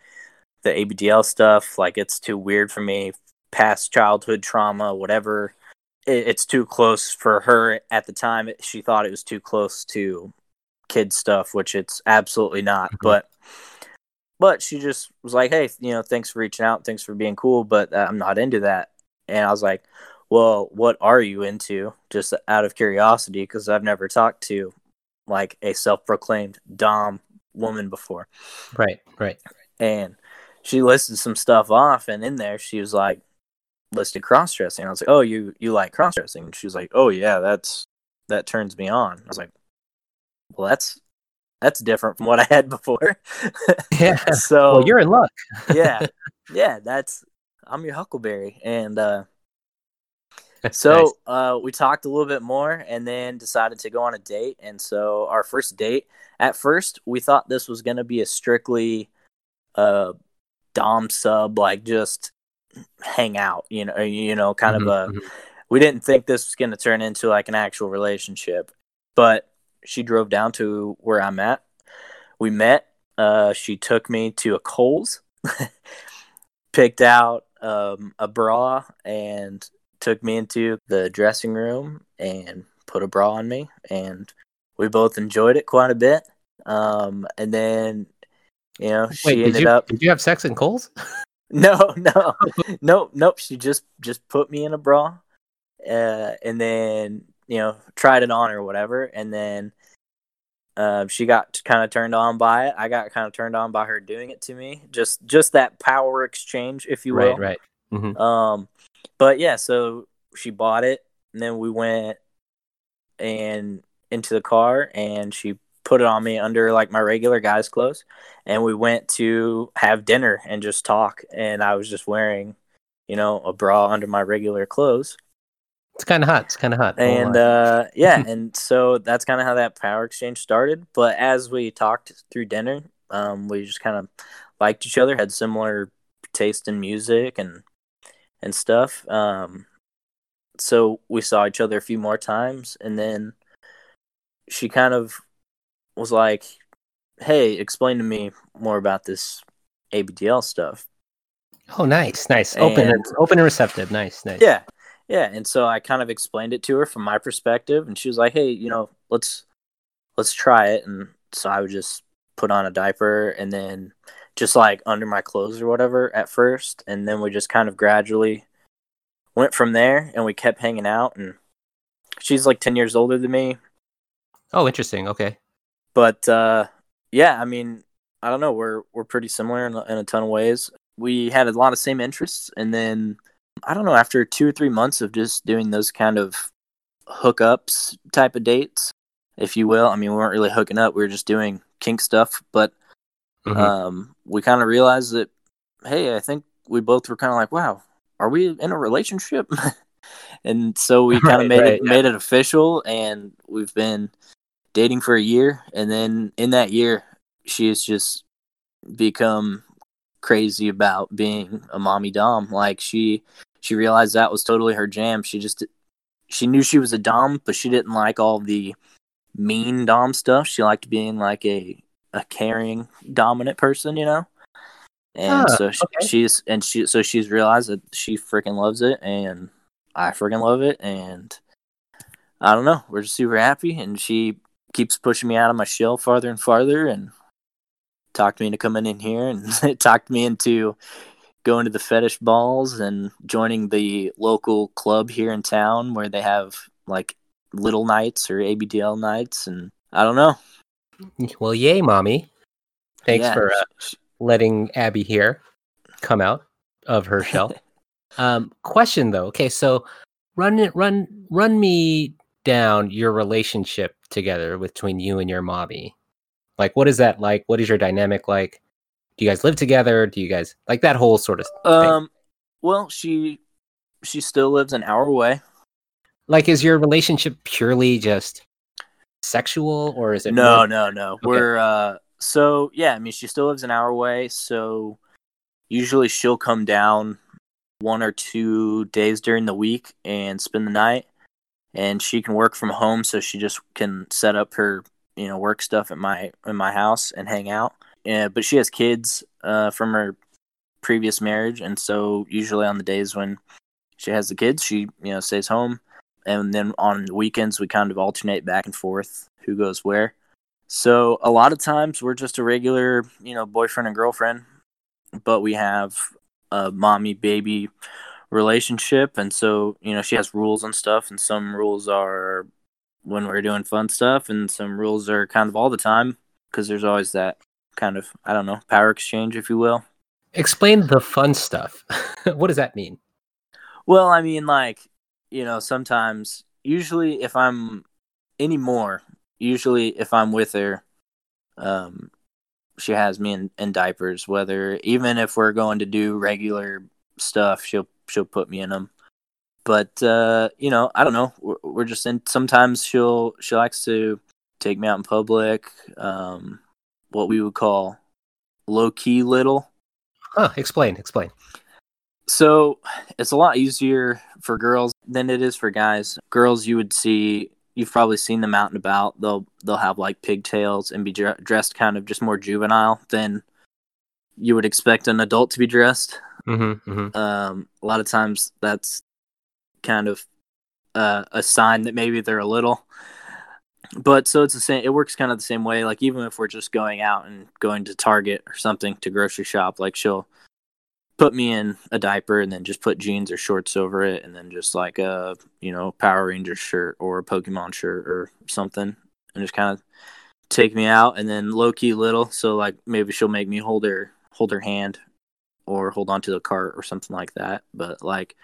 the ABDL stuff. Like, it's too weird for me. Past childhood trauma, whatever. It, it's too close for her at the time. She thought it was too close to kid stuff, which it's absolutely not. Mhm. But but she just was like, "Hey, you know, thanks for reaching out. Thanks for being cool, but uh, I'm not into that." And I was like, "Well, what are you into?" Just out of curiosity, because I've never talked to like a self-proclaimed dom woman before. Right. Right. And she listed some stuff off, and in there she was like, listed cross-dressing. I was like, "Oh, you you like cross-dressing?" And she was like, "Oh yeah, that's that turns me on." I was like, "Well, that's that's different from what I had before." Yeah. so Well, you're in luck. yeah, yeah, that's I'm your Huckleberry, and uh, so Nice. uh, we talked a little bit more, and then decided to go on a date. And so our first date, at first, we thought this was gonna be a strictly uh, dom sub, like just hang out, you know, you know, kind Mhm, of a. mhm. We didn't think this was gonna turn into like an actual relationship, but she drove down to where I'm at. We met. Uh, she took me to a Kohl's, picked out um, a bra, and took me into the dressing room and put a bra on me, and we both enjoyed it quite a bit. Um, and then, you know, she Wait, did ended you up did you have sex in Kohl's? no, no, no, nope. She just just put me in a bra, uh, and then you know tried it on or whatever, and then uh, she got kind of turned on by it. I got kind of turned on by her doing it to me. Just just that power exchange, if you will. Right. Right. hmm Um, but yeah, so she bought it, and then we went and into the car, and she put it on me under like my regular guy's clothes, and we went to have dinner and just talk, and I was just wearing, you know, a bra under my regular clothes, It's kind of hot. It's kind of hot. And uh, yeah, and so that's kind of how that power exchange started. But as we talked through dinner, um, we just kind of liked each other, had similar taste in music and and stuff. Um, so we saw each other a few more times, and then she kind of was like, "Hey, explain to me more about this ABDL stuff." oh, nice, nice. Open, and- and, open and receptive. Nice, nice. Yeah. Yeah. And so I kind of explained it to her from my perspective. And she was like, hey, you know, let's let's try it and so I would just put on a diaper and then just like under my clothes or whatever at first and then we just kind of gradually went from there and we kept hanging out and she's like 10 years older than me Oh, interesting. Okay. but uh yeah i mean i don't know we're we're pretty similar in, a- in a ton of ways we had a lot of same interests and then i don't know after two or three months of just doing those kind of hookups type of dates if you will i mean we weren't really hooking up we were just doing kink stuff but Mhm. um we kind of realized that hey i think we both were kind of like wow are we in a relationship and so we kind of Right, made right, it yeah. made it official and we've been dating for a year and then in that year she has just become crazy about being a mommy dom like she she realized that was totally her jam. She just she knew she was a dom but she didn't like all the mean dom stuff. She liked being like a a caring dominant person you know? And so she, okay. she's and she so she's realized that she freaking loves it and i freaking love it. And i don't know. We're just super happy. And she keeps pushing me out of my shell farther and farther and talked me into coming in here and talked me into going to the fetish balls and joining the local club here in town where they have like little nights or abdl nights and i don't know Well, yay, mommy. Thanks Yeah, for uh, letting Abby here come out of her shell. um, question though. Okay, so run it, run, run me down your relationship together between you and your mommy. Like, what is that like? What is your dynamic like? Do you guys live together? Do you guys like that whole sort of thing? um well she she still lives an hour away like, is your relationship purely just sexual, or is it no more- no no we're uh so yeah i mean she still lives an hour away so usually she'll come down one or two days during the week and spend the night and she can work from home so she just can set up her you know work stuff at my in my house and hang out yeah but she has kids uh from her previous marriage and so usually on the days when she has the kids she you know stays home. And then on weekends we kind of alternate back and forth who goes where. So a lot of times we're just a regular you know boyfriend and girlfriend but we have a mommy baby relationship. And so you know she has rules and stuff and some rules are when we're doing fun stuff and some rules are kind of all the time because there's always that kind of i don't know power exchange if you will Explain the fun stuff. what does that mean? Well, I mean, like, you know, sometimes, usually if I'm anymore, usually if I'm with her, um, she has me in, in diapers. Whether even if we're going to do regular stuff, she'll she'll put me in them. But uh, you know, I don't know. We're, we're just in. Sometimes she'll she likes to take me out in public. Um, what we would call low key little. Huh, explain, explain. So it's a lot easier for girls than it is for guys. Girls, you would see, you've probably seen them out and about. They'll they'll have like pigtails and be dre- dressed kind of just more juvenile than you would expect an adult to be dressed. Mm-hmm, mm-hmm. Um, a lot of times that's kind of uh, a sign that maybe they're a little. But so it's the same. It works kind of the same way. Like even if we're just going out and going to Target or something to grocery shop, like she'll put me in a diaper and then just put jeans or shorts over it, and then just like a you know Power Ranger shirt or a Pokemon shirt or something, and just kind of take me out. And then low key little, so like maybe she'll make me hold her hold her hand or hold onto the cart or something like that. But like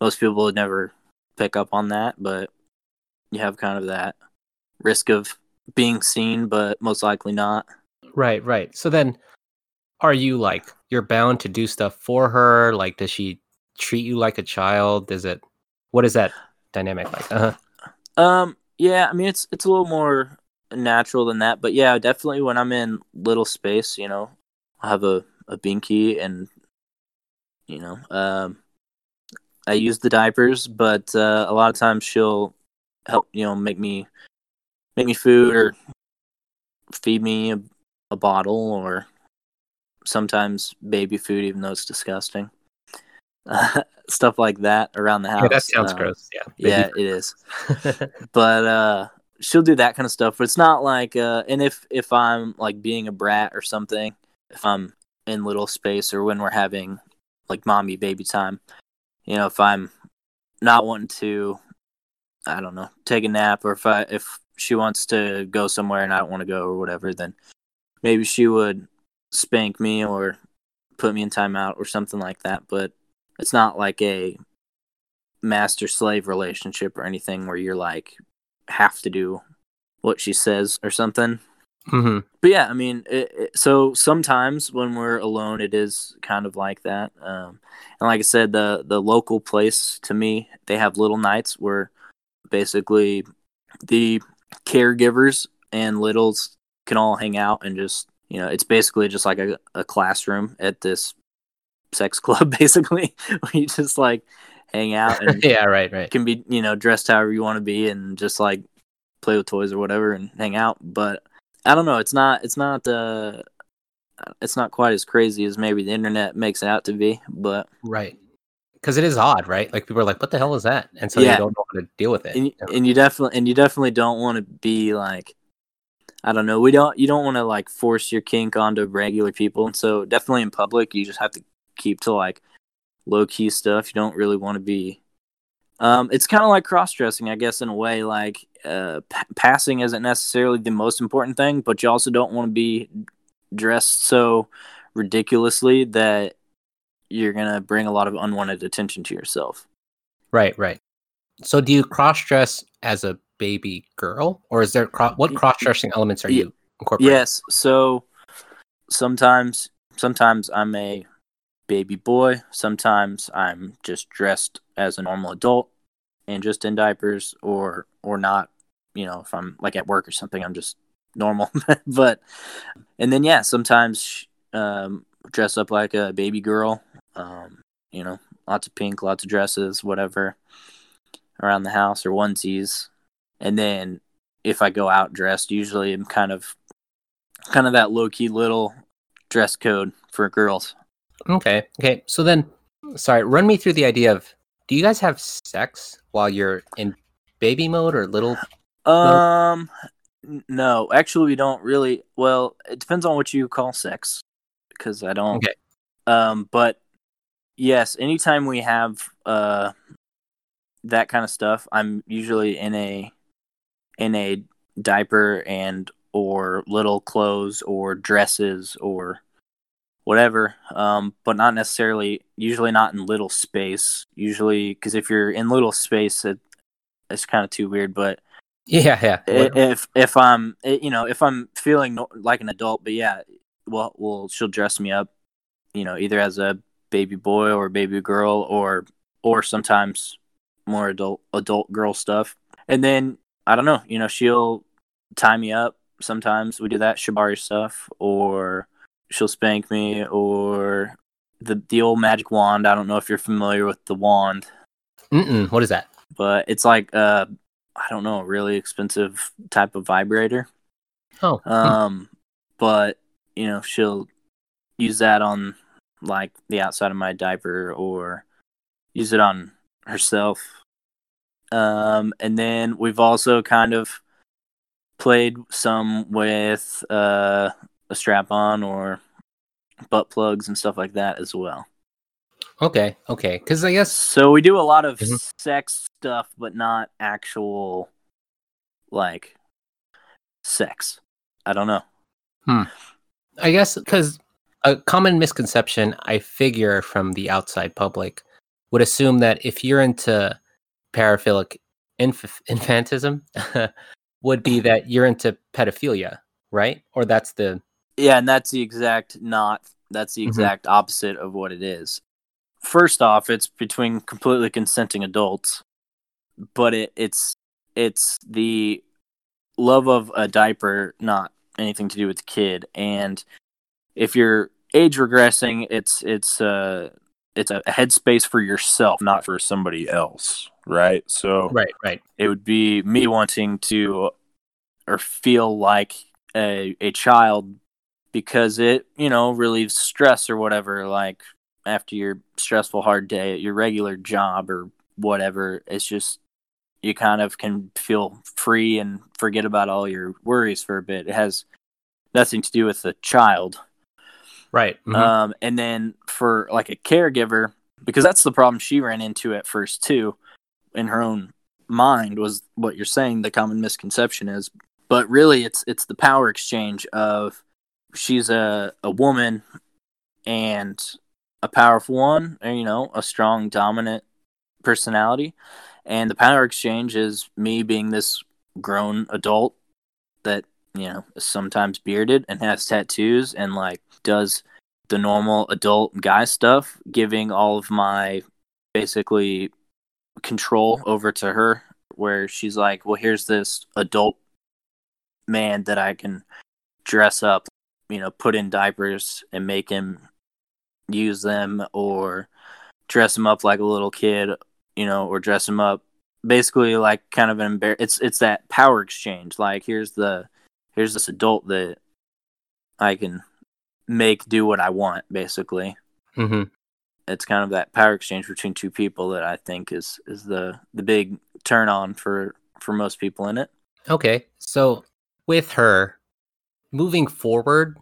most people would never pick up on that, but you have kind of that risk of being seen, but most likely not. Right, right. So then, are you like you're bound to do stuff for her? Like, does she treat you like a child? Is it what is that dynamic like? Uh-huh. Um, yeah, I mean it's it's a little more natural than that, but yeah, definitely when I'm in little space, you know, I have a a binky and you know, um, I use the diapers, but uh, a lot of times she'll help, you know, make me make me food or feed me a, a bottle or sometimes baby food, even though it's disgusting. Stuff like that around the house. Yeah, that sounds Um, gross. Yeah. Yeah, it is. but uh she'll do that kind of stuff, but it's not like uh and if if I'm like being a brat or something, if I'm in little space or when we're having like mommy baby time, you know, if I'm not wanting to I don't know, take a nap or if I if she wants to go somewhere and I don't want to go or whatever, then maybe she would spank me or put me in timeout or something like that, but it's not like a master slave relationship or anything where you're like have to do what she says or something. hmm But yeah, I mean, it, it, so sometimes when we're alone, it is kind of like that. Um, and like I said, the the local place to me, they have little nights where basically the caregivers and littles can all hang out and just you know, it's basically just like a, a classroom at this sex club, basically, where you just like hang out and yeah, right, right. can be you know dressed however you want to be and just like play with toys or whatever and hang out but i don't know it's not it's not uh it's not quite as crazy as maybe the internet makes it out to be but Right. Because it is odd, right? Like people are like, "What the hell is that?" And so Yeah. they don't know how to deal with it. and, you and you definitely and you definitely don't want to be like i don't know we don't you don't want to like force your kink onto regular people and so definitely in public you just have to keep to like low key stuff you don't really want to be um it's kind of like cross dressing i guess in a way like uh p- passing isn't necessarily the most important thing but you also don't want to be dressed so ridiculously that you're gonna bring a lot of unwanted attention to yourself Right, right. So do you cross dress as a baby girl, or is there cro- what cross dressing elements are you incorporating? Yes. So sometimes sometimes I'm a baby boy, sometimes I'm just dressed as a normal adult and just in diapers or or not, you know, if I'm like at work or something, I'm just normal. but and then yeah, sometimes um dress up like a baby girl. Um, you know, lots of pink, lots of dresses, whatever around the house or onesies. And then if I go out dressed, usually I'm kind of kind of that low key little dress code for girls. Okay, okay. So then, sorry, run me through the idea of do you guys have sex while you're in baby mode or little? Um, no, actually, we don't really. Well, it depends on what you call sex, because I don't. Okay. Um, but yes, anytime we have uh that kind of stuff, I'm usually in a in a diaper and or little clothes or dresses or whatever um but not necessarily usually not in little space usually because if you're in little space it, it's kind of too weird but Yeah, yeah. if if I'm you know if I'm feeling like an adult, but yeah, well, well, she'll dress me up, you know, either as a baby boy or baby girl, or or sometimes more adult adult girl stuff, and then I don't know, you know, she'll tie me up. Sometimes we do that shibari stuff, or she'll spank me, or the the old magic wand. I don't know if you're familiar with the wand Mm-mm, what is that? but it's like uh I don't know, a really expensive type of vibrator. Oh, hmm. Um but you know, she'll use that on like the outside of my diaper or use it on herself. Um and then we've also kind of played some with uh a strap on or butt plugs and stuff like that as well. okay, okay. Because I guess So we do a lot of Mhm. sex stuff, but not actual like sex. I don't know. Hmm. I guess because a common misconception I figure from the outside public would assume that if you're into paraphilic inf- infantism, would be that you're into pedophilia, right? Or that's the Yeah, and that's the exact not. That's the Mhm. exact opposite of what it is. First off, it's between completely consenting adults, but it, it's it's the love of a diaper, not anything to do with the kid. And if you're age regressing, it's it's uh it's a headspace for yourself, not for somebody else, right? So right, right. it would be me wanting to or feel like a a child because it you know relieves stress or whatever like after your stressful hard day at your regular job or whatever it's just you kind of can feel free and forget about all your worries for a bit. It has nothing to do with the child. Right. mhm. Um, and then for like a caregiver, because that's the problem she ran into at first too, in her own mind was what you're saying. The common misconception is, but really it's it's the power exchange of she's a a woman and a powerful one, or, you know, a strong dominant personality, and the power exchange is me being this grown adult that you know is sometimes bearded and has tattoos and like does the normal adult guy stuff, giving all of my basically control over to her, where she's like, well, here's this adult man that I can dress up, you know, put in diapers and make him use them or dress him up like a little kid, you know, or dress him up basically like kind of an embar- it's it's that power exchange. Like here's the here's this adult that I can make do what I want basically. Mhm. It's kind of that power exchange between two people that I think is is the the big turn on for for most people in it. Okay. So with her moving forward,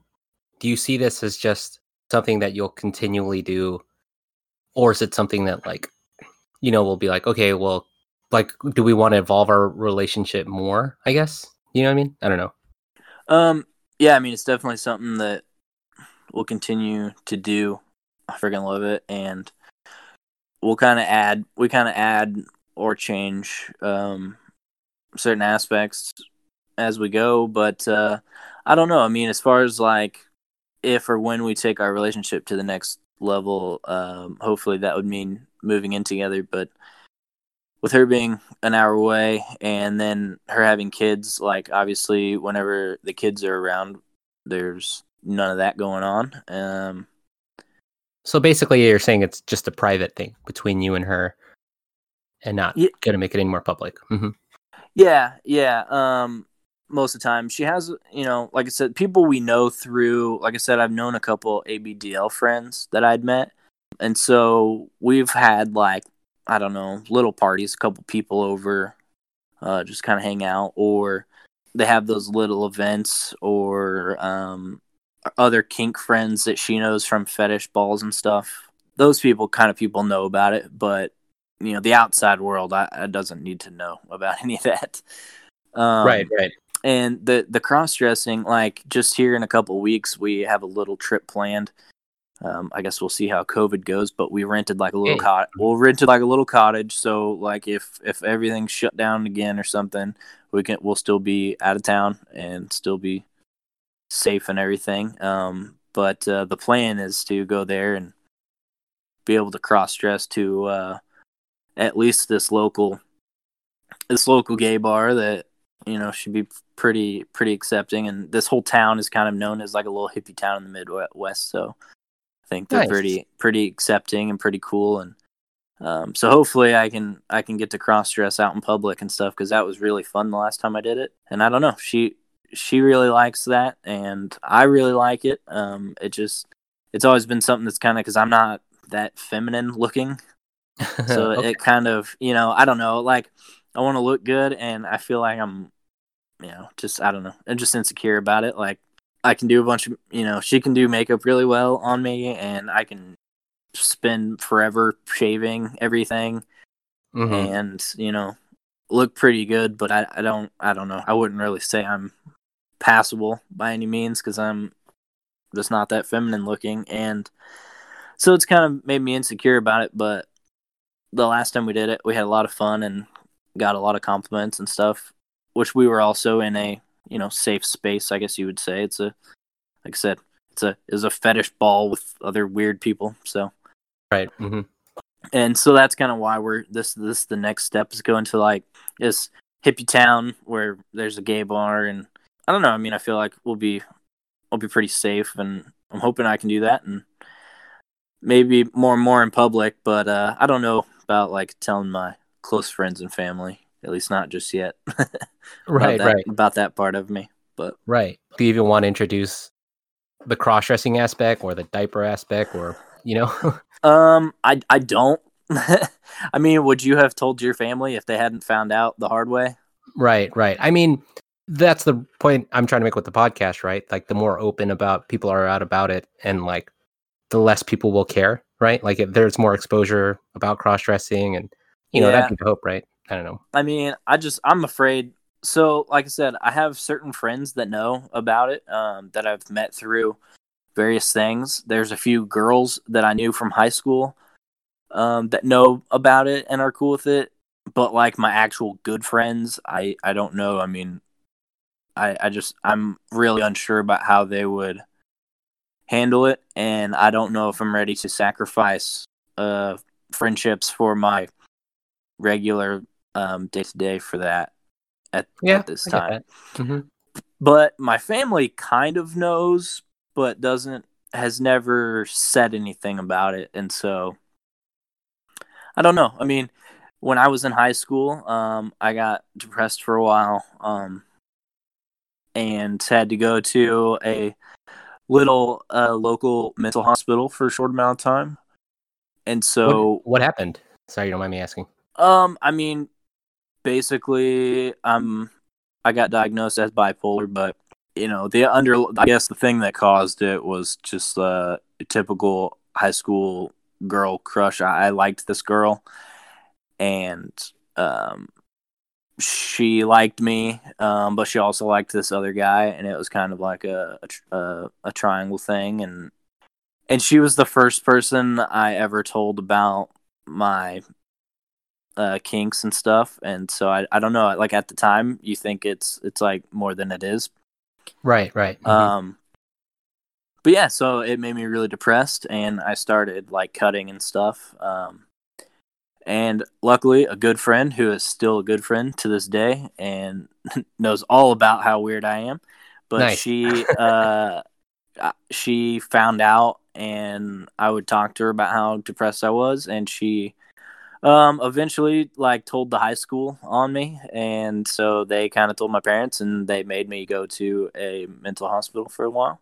do you see this as just something that you'll continually do or is it something that like you know, we'll be like, okay, well, like do we want to evolve our relationship more, I guess? You know what I mean? I don't know. Um, yeah, I mean, it's definitely something that we'll continue to do. I freaking love it, and we'll kind of add, we kind of add or change um, certain aspects as we go. But uh, I don't know. I mean, as far as like if or when we take our relationship to the next level, um, hopefully that would mean moving in together. But with her being an hour away and then her having kids, like obviously whenever the kids are around, there's none of that going on. Um, So basically you're saying it's just a private thing between you and her and not Ye- going to make it any more public. hmm yeah, yeah. Um, most of the time she has, you know, like I said, people we know through. Like I said, I've known a couple ABDL friends that I'd met, and so we've had like I don't know little parties, a couple people over, uh, just kind of hang out, or they have those little events, or um, other kink friends that she knows from fetish balls and stuff. Those people, kind of people know about it, but you know, the outside world, I, I doesn't need to know about any of that. Um, right, right. and the the cross dressing like just here in a couple weeks we have a little trip planned um, i guess we'll see how covid goes but we rented like a little Hey. cot we'll rented like a little cottage so like if if everything's shut down again or something we can we'll still be out of town and still be safe and everything. Um but uh, the plan is to go there and be able to cross dress to uh at least this local this local gay bar that you know should be pretty pretty accepting. And this whole town is kind of known as like a little hippie town in the midwest so i think they're Nice. pretty pretty accepting and pretty cool. And um, so hopefully i can i can get to cross dress out in public and stuff because that was really fun the last time i did it. And i don't know she she really likes that and i really like it um, it just it's always been something that's kind of because i'm not that feminine looking so Okay. it kind of you know i don't know like i want to look good and i feel like i'm you know just i don't know i'm just insecure about it like i can do a bunch of you know she can do makeup really well on me and i can spend forever shaving everything Mhm. and you know look pretty good but I, I don't i don't know i wouldn't really say i'm passable by any means because i'm just not that feminine looking and so it's kind of made me insecure about it but the last time we did it we had a lot of fun and got a lot of compliments and stuff which we were also in a you know safe space i guess you would say it's a like i said it's a is a fetish ball with other weird people so Right. Mm-hmm. and so that's kind of why we're this this the next step is going to like this hippie town where there's a gay bar and I don't know I mean I feel like we'll be we'll be pretty safe and I'm hoping I can do that and maybe more and more in public but uh I don't know about like telling my close friends and family at least not just yet Right, that, right, about that part of me but right. Do you even want to introduce the cross dressing aspect or the diaper aspect or, you know? Um, I I don't. I mean, would you have told your family if they hadn't found out the hard way? Right, right. I mean, that's the point I'm trying to make with the podcast, right? Like the more open about people are out about it and like the less people will care, right? Like if there's more exposure about cross dressing and you know, Yeah. that'd be the hope, right? I don't know. I mean, I just I'm afraid. So, like I said, I have certain friends that know about it um, that I've met through various things. There's a few girls that I knew from high school um, that know about it and are cool with it. But like my actual good friends, I I don't know. I mean, I I just I'm really unsure about how they would handle it, and I don't know if I'm ready to sacrifice uh friendships for my regular um day to day for that at, Yeah, at this time. Mhm. But my family kind of knows, but doesn't has never said anything about it, and so I don't know. I mean, when I was in high school, um, I got depressed for a while, um, and had to go to a little uh, local mental hospital for a short amount of time. And so, what, what happened? Sorry, you don't mind me asking. um, I mean, basically, I um, I got diagnosed as bipolar, but you know, the under, I guess the thing that caused it was just uh, a typical high school girl crush. I, I liked this girl, and um, she liked me, um, but she also liked this other guy, and it was kind of like a a, a, triangle thing, and and she was the first person I ever told about my uh kinks and stuff and so I, I don't know like at the time you think it's it's like more than it is Right, right. Mhm. um but yeah so it made me really depressed and i started like cutting and stuff um and luckily a good friend who is still a good friend to this day and knows all about how weird i am. But Nice. she uh uh, she found out and i would talk to her about how depressed i was. And she um eventually like told the high school on me. And so they kind of told my parents and they made me go to a mental hospital for a while.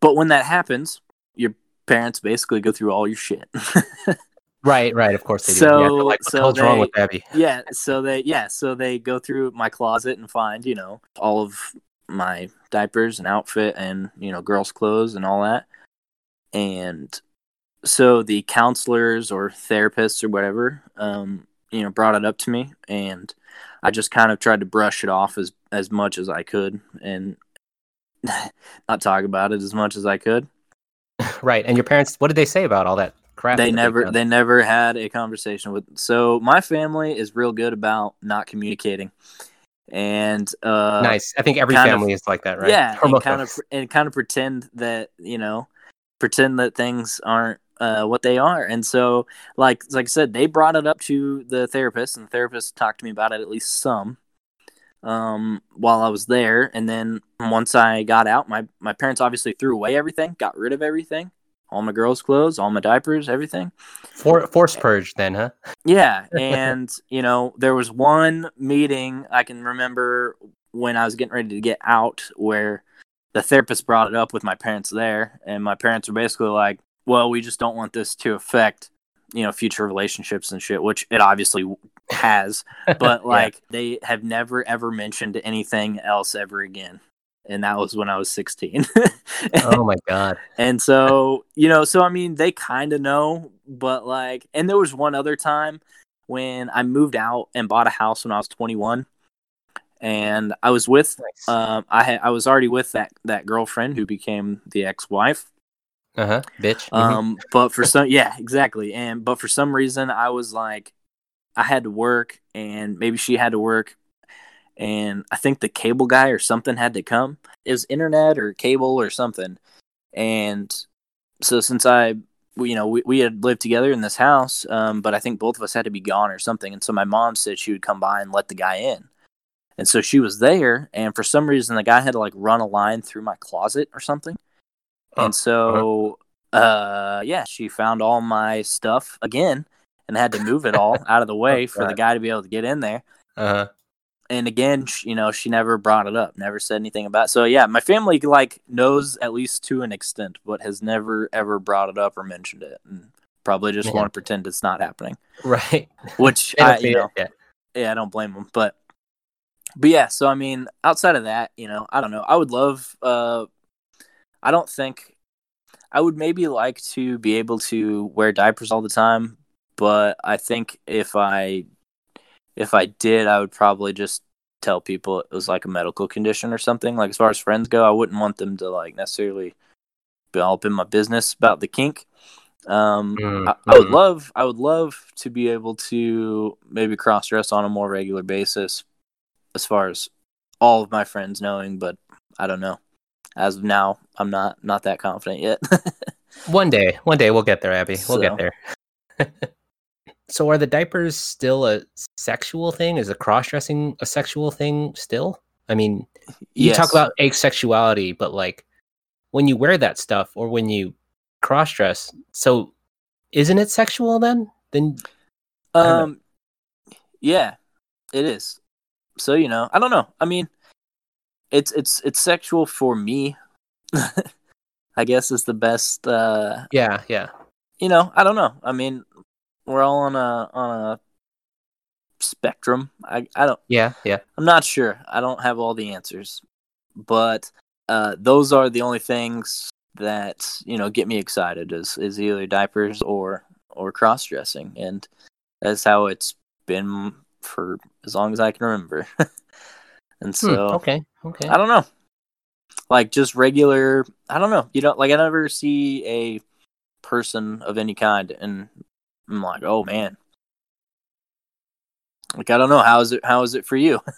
But when that happens your parents basically go through all your shit right, right. Of course they do. So- yeah, like, what so the hell's wrong with Abby? yeah so they yeah so they go through my closet and find you know all of my diapers and outfit and you know girls clothes and all that and so the counselors or therapists or whatever um you know brought it up to me and i just kind of tried to brush it off as as much as i could and not talk about it as much as i could Right. And your parents, what did they say about all that crap? they never they never had a conversation with so my family is real good about not communicating and uh nice. I think every kind of- family is like that, right? yeah and kind of and kind of pretend that you know pretend that things aren't uh, what they are and so like like i said they brought it up to the therapist and the therapist talked to me about it at least some um while i was there and then once i got out my my parents obviously threw away everything got rid of everything all my girls clothes all my diapers everything For, force purge, then, huh? yeah, and you know, there was one meeting I can remember when I was getting ready to get out where the therapist brought it up with my parents there, and my parents were basically like, "Well, we just don't want this to affect, you know, future relationships and shit," which it obviously has, but Yeah. like they have never ever mentioned anything else ever again. And that was when I was 16. oh my god. And so, you know, so I mean, they kind of know, but like, and there was one other time when I moved out and bought a house when I was 21, and I was with, Nice. um, I had, I was already with that that girlfriend who became the ex-wife. Uh huh. Bitch. Mhm. Um, but for some, yeah, exactly. And but for some reason, I was like, I had to work, and maybe she had to work, and I think the cable guy or something had to come. It was internet or cable or something, and so since I, you know, we, we had lived together in this house, um, but I think both of us had to be gone or something, and so my mom said she would come by and let the guy in. And so she was there, and for some reason, the guy had to like run a line through my closet or something. Huh. And so, uh, yeah, she found all my stuff again and had to move it all out of the way for the guy to be able to get in there. Uh-huh. And again, you know, she never brought it up, never said anything about. It. So yeah, my family like knows at least to an extent, but has never ever brought it up or mentioned it. And Probably just Man. want to pretend it's not happening. Right. Which I, you it know, yeah, I don't blame them. But but yeah, so I mean, outside of that, you know, I don't know. I would love. uh I don't think I would maybe like to be able to wear diapers all the time, but I think if I if I did, I would probably just tell people it was like a medical condition or something. Like as far as friends go, I wouldn't want them to like necessarily be all up in my business about the kink. Um, Mm, I, I would mhm. love, I would love to be able to maybe cross dress on a more regular basis, as far as all of my friends knowing. But I don't know. As of now, I'm not not that confident yet. One day, one day we'll get there, Abby. We'll So- get there. so, are the diapers still a sexual thing? Is the cross dressing a sexual thing still? I mean, you talk Yes. about asexuality, but like when you wear that stuff or when you cross dress, so isn't it sexual then? Then I don't know. Um, yeah, it is. So you know, I don't know. I mean, it's it's it's sexual for me. I guess is the best. uh yeah, yeah. You know, I don't know. I mean, we're all on a on a spectrum. I I don't. Yeah, yeah. I'm not sure. I don't have all the answers, but uh, those are the only things that you know get me excited. Is is either diapers or or cross dressing, and that's how it's been for as long as I can remember. and Hmm, so okay, okay. I don't know, like just regular. I don't know. You know, like I never see a person of any kind, and I'm like, oh man. Like I don't know how is it how is it for you?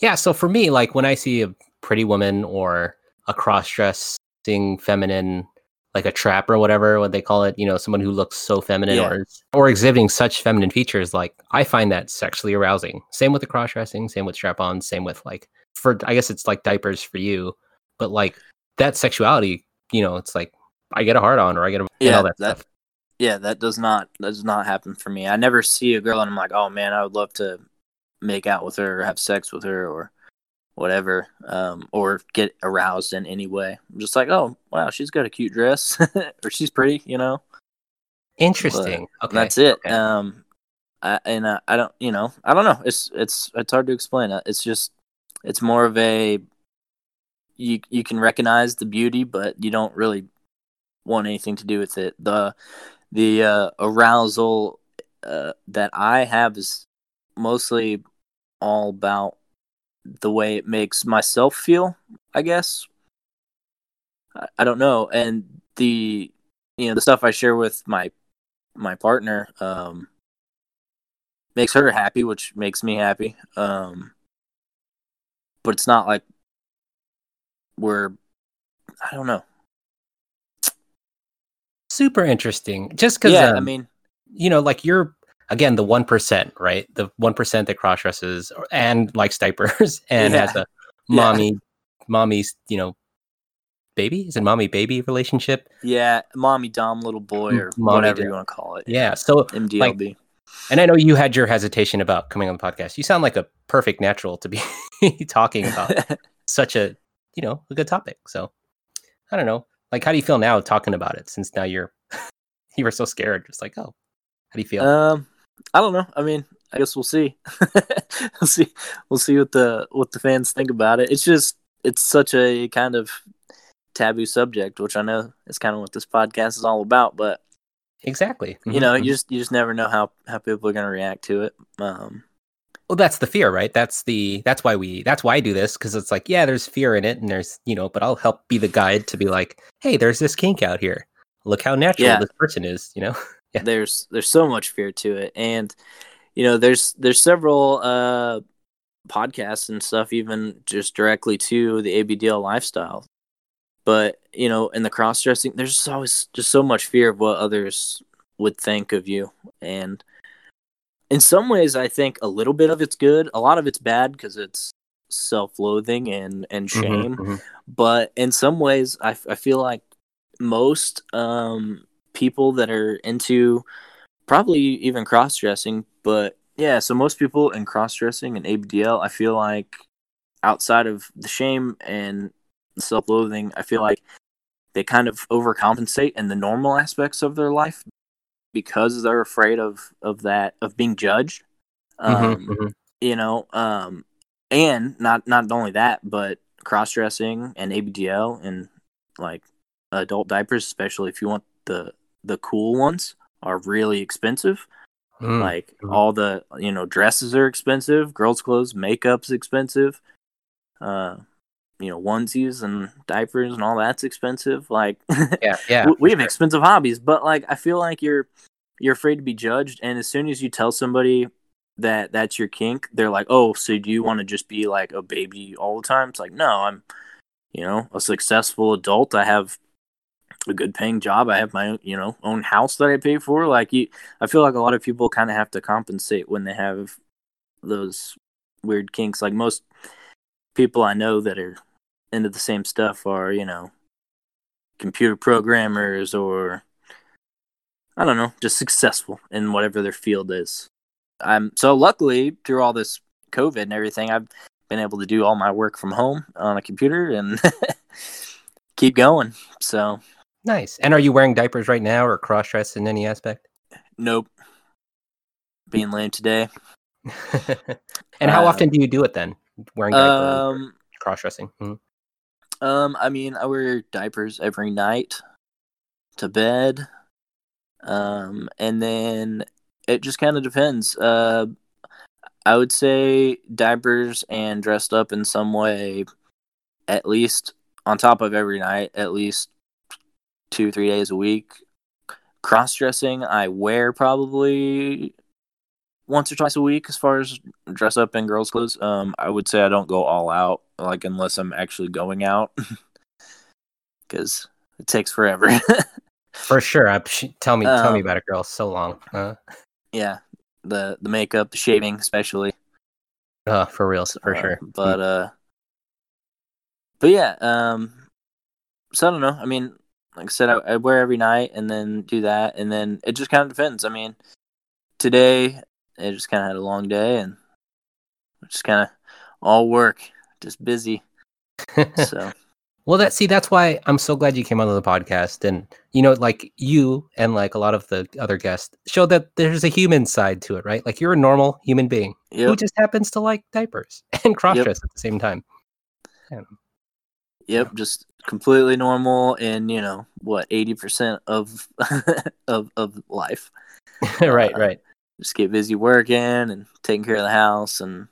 Yeah, so for me, like when I see a pretty woman or a cross dressing feminine, like a trap or whatever, what they call it, you know, someone who looks so feminine Yeah. or or exhibiting such feminine features, like I find that sexually arousing. Same with the cross dressing, same with strap on, same with like for I guess it's like diapers for you, but like that sexuality, you know, it's like I get a hard on or I get a Yeah, all that, that- stuff. Yeah, that does not that does not happen for me. I never see a girl and I'm like, oh man, I would love to make out with her or have sex with her or whatever, um, or get aroused in any way. I'm just like, oh wow, she's got a cute dress or she's pretty, you know. Interesting. But okay. That's it. okay. Um, I, and I, I don't, you know, I don't know. It's it's it's hard to explain. Uh, It's just it's more of a you you can recognize the beauty, but you don't really want anything to do with it. The the uh, arousal uh, that I have is mostly all about the way it makes myself feel. I guess I, I don't know, and the you know the stuff I share with my my partner um, makes her happy, which makes me happy. Um, but it's not like we're I don't know. Super interesting. Just because Yeah, I um, mean, you know, like you're again the one percent, right? The one percent that cross dresses and likes diapers and Yeah. has a Yeah. mommy, mommy's, you know, baby. Is it mommy baby relationship? yeah, mommy, dom, little boy, or mommy, whatever dom. you want to call it. Yeah. So, MDLB. and I know you had your hesitation about coming on the podcast. You sound like a perfect natural to be talking about such a, you know, a good topic. So, I don't know. Like, how do you feel now talking about it? Since now you're, you were so scared. Just like, oh, how do you feel? um, I don't know. I mean, I guess we'll see. we'll see. We'll see what the what the fans think about it. It's just it's such a kind of taboo subject, which I know is kind of what this podcast is all about. But exactly. you know, mhm. you just you just never know how how people are going to react to it. Um, well that's the fear right that's the that's why we that's why i do this because it's like yeah there's fear in it and there's you know but i'll help be the guide to be like hey there's this kink out here look how natural Yeah. this person is you know Yeah. there's there's so much fear to it and you know there's there's several uh podcasts and stuff even just directly to the abdl lifestyle but you know in the cross dressing there's always just so much fear of what others would think of you and in some ways i think a little bit of it's good a lot of it's bad because it's self-loathing and and Mhm, shame mhm. but in some ways I, I feel like most um people that are into probably even cross dressing but yeah so most people in cross dressing and abdl i feel like outside of the shame and self-loathing i feel like they kind of overcompensate in the normal aspects of their life because they're afraid of of that of being judged. Um, Mhm, mhm. You know, um, and not not only that, but cross dressing and ABDL and like adult diapers, especially if you want the the cool ones, are really expensive. Mm. Like Mhm. all the you know dresses are expensive, girls' clothes, makeup's expensive. Uh, you know onesies and diapers and all that's expensive. Like yeah, yeah. we, have sure. expensive hobbies, but like I feel like you're you're afraid to be judged, and as soon as you tell somebody that that's your kink, they're like, "Oh, so do you want to just be like a baby all the time?" It's like, no, I'm, you know, a successful adult. I have a good paying job. I have my own, you know, own house that I pay for. Like, you, I feel like a lot of people kind of have to compensate when they have those weird kinks. Like most people I know that are into the same stuff are, you know, computer programmers or I don't know, just successful in whatever their field is. I'm so luckily through all this COVID and everything, I've been able to do all my work from home on a computer and keep going. So Nice. And are you wearing diapers right now or cross dress in any aspect? nope. Being lame today. and how Uh, often do you do it then? Wearing diapers, Um cross dressing. Mhm. Um, I mean, I wear diapers every night to bed. Um, and then it just kind of depends. Uh, I would say diapers and dressed up in some way, at least on top of every night, at least two, three days a week. Cross dressing, I wear probably once or twice a week as far as dress up in girls' clothes. Um, I would say I don't go all out, like unless I'm actually going out, because it takes forever. For sure. I, tell me, tell me Um, about it, girl. So long. Uh, yeah, the the makeup, the shaving, especially. uh, for real, for Uh, sure. But uh, but yeah. Um, so I don't know. I mean, like I said, I, I wear every night and then do that, and then it just kind of depends. I mean, today I just kind of had a long day and just kind of all work, just busy. So Well, that see, that's why I'm so glad you came onto the podcast, and you know, like you and like a lot of the other guests show that there's a human side to it, right? Like you're a normal human being who just happens to like diapers and cross dress at the same time. yep, just completely normal, and you know what, eighty percent of of of life. right, Uh, right. just get busy working and taking care of the house and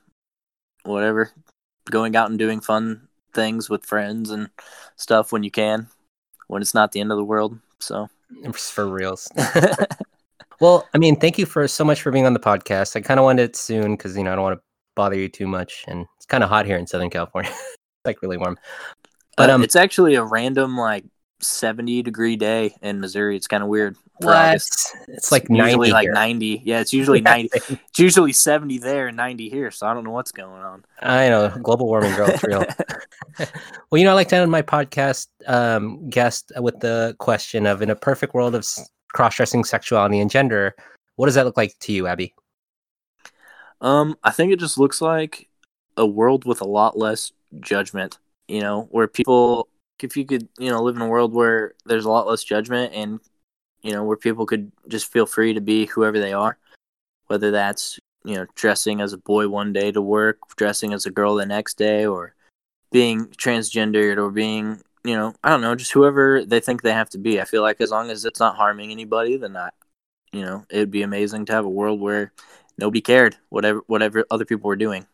whatever going out and doing fun things with friends and stuff when you can when it's not the end of the world so For reals. well, I mean, thank you for so much for being on the podcast. I kind of wanted it soon because you know I don't want to bother you too much, and it's kind of hot here in Southern California. it's like really warm. But, but um, it's actually a random like 70 degree day in missouri it's kind of weird What? August. It's like usually 90 like here. 90 yeah it's usually 90 it's usually 70 there and 90 here so i don't know what's going on I know global warming, girl. It's real. well, you know, I like to end my podcast um, guest with the question of: In a perfect world of cross-dressing sexuality and gender, what does that look like to you, Abby? Um, I think it just looks like a world with a lot less judgment, you know, where people if you could, you know, live in a world where there's a lot less judgment and you know, where people could just feel free to be whoever they are, whether that's, you know, dressing as a boy one day to work, dressing as a girl the next day or being transgendered or being, you know, I don't know, just whoever they think they have to be. I feel like as long as it's not harming anybody, then I you know, it'd be amazing to have a world where nobody cared whatever whatever other people were doing.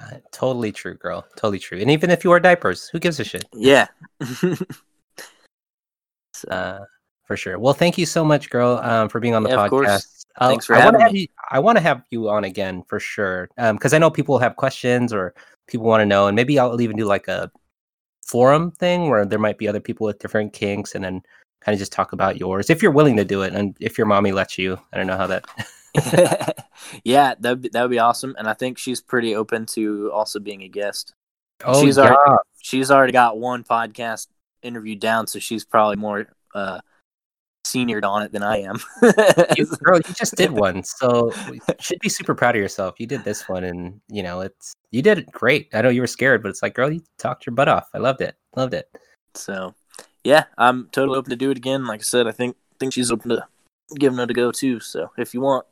Uh, totally true, girl. Totally true. And even if you wear diapers, who gives a shit? Yeah. Uh, for sure. Well, thank you so much, girl, um, for being on the Yeah, podcast. Thanks for I having have me. You, I want to have you on again for sure, because I know people have questions or people want to know, and maybe I'll even do like a forum thing where there might be other people with different kinks, and then kind of just talk about yours if you're willing to do it, and if your mommy lets you. I don't know how that. yeah, that that would be awesome, and I think she's pretty open to also being a guest. Oh, she's yeah. already she's already got one podcast interview down, so she's probably more uh seniored on it than I am. you, girl, you just did one, so you should be super proud of yourself. You did this one, and you know it's you did it great. I know you were scared, but it's like, girl, you talked your butt off. I loved it. Loved it. so, yeah, I'm totally open to do it again. Like I said, I think think she's open to giving it a go too. So if you want,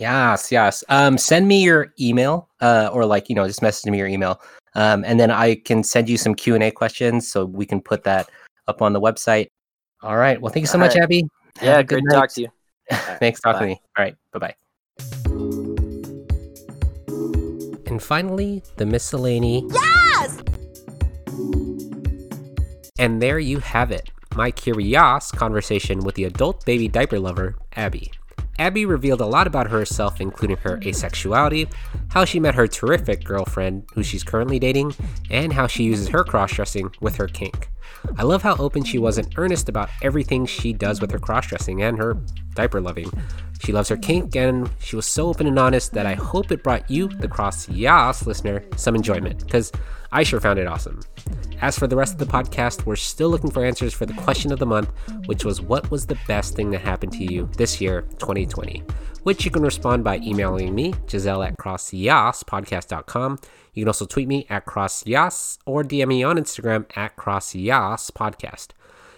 Yes, yes. Um, send me your email, uh, or like you know, just message me your email, um, and then I can send you some Q and A questions so we can put that up on the website. All right. Well, thank you so All much, right. Abby. Yeah, a good great to talk to you. Thanks for talking to me. All right. Bye bye. And finally, the miscellany. Yes! And there you have it. My curious conversation with the adult baby diaper lover, Abby. Abby revealed a lot about herself, including her asexuality, how she met her terrific girlfriend, who she's currently dating, and how she uses her cross dressing with her kink. I love how open she was and earnest about everything she does with her cross dressing and her diaper loving. She loves her kink, and she was so open and honest that I hope it brought you, the Curi-YAAS listener, some enjoyment, because I sure found it awesome. As for the rest of the podcast, we're still looking for answers for the question of the month, which was what was the best thing that happened to you this year, 2020? Which you can respond by emailing me, Giselle at crossyaspodcast.com. You can also tweet me at crossyas or DM me on Instagram at crossyas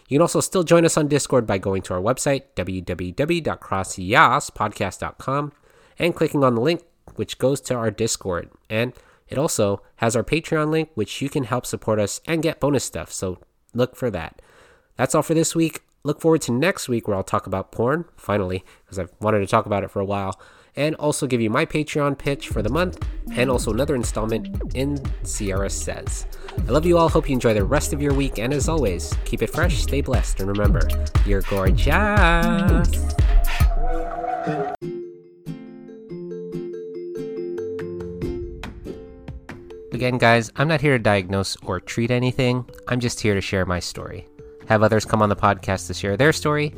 You can also still join us on Discord by going to our website, www.crossyaspodcast.com, and clicking on the link which goes to our Discord. And it also has our Patreon link, which you can help support us and get bonus stuff. So look for that. That's all for this week. Look forward to next week where I'll talk about porn, finally, because I've wanted to talk about it for a while, and also give you my Patreon pitch for the month, and also another installment in Sierra Says. I love you all. Hope you enjoy the rest of your week, and as always, keep it fresh, stay blessed, and remember, you're gorgeous. Again, guys, I'm not here to diagnose or treat anything. I'm just here to share my story. Have others come on the podcast to share their story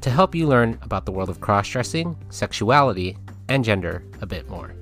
to help you learn about the world of cross dressing, sexuality, and gender a bit more.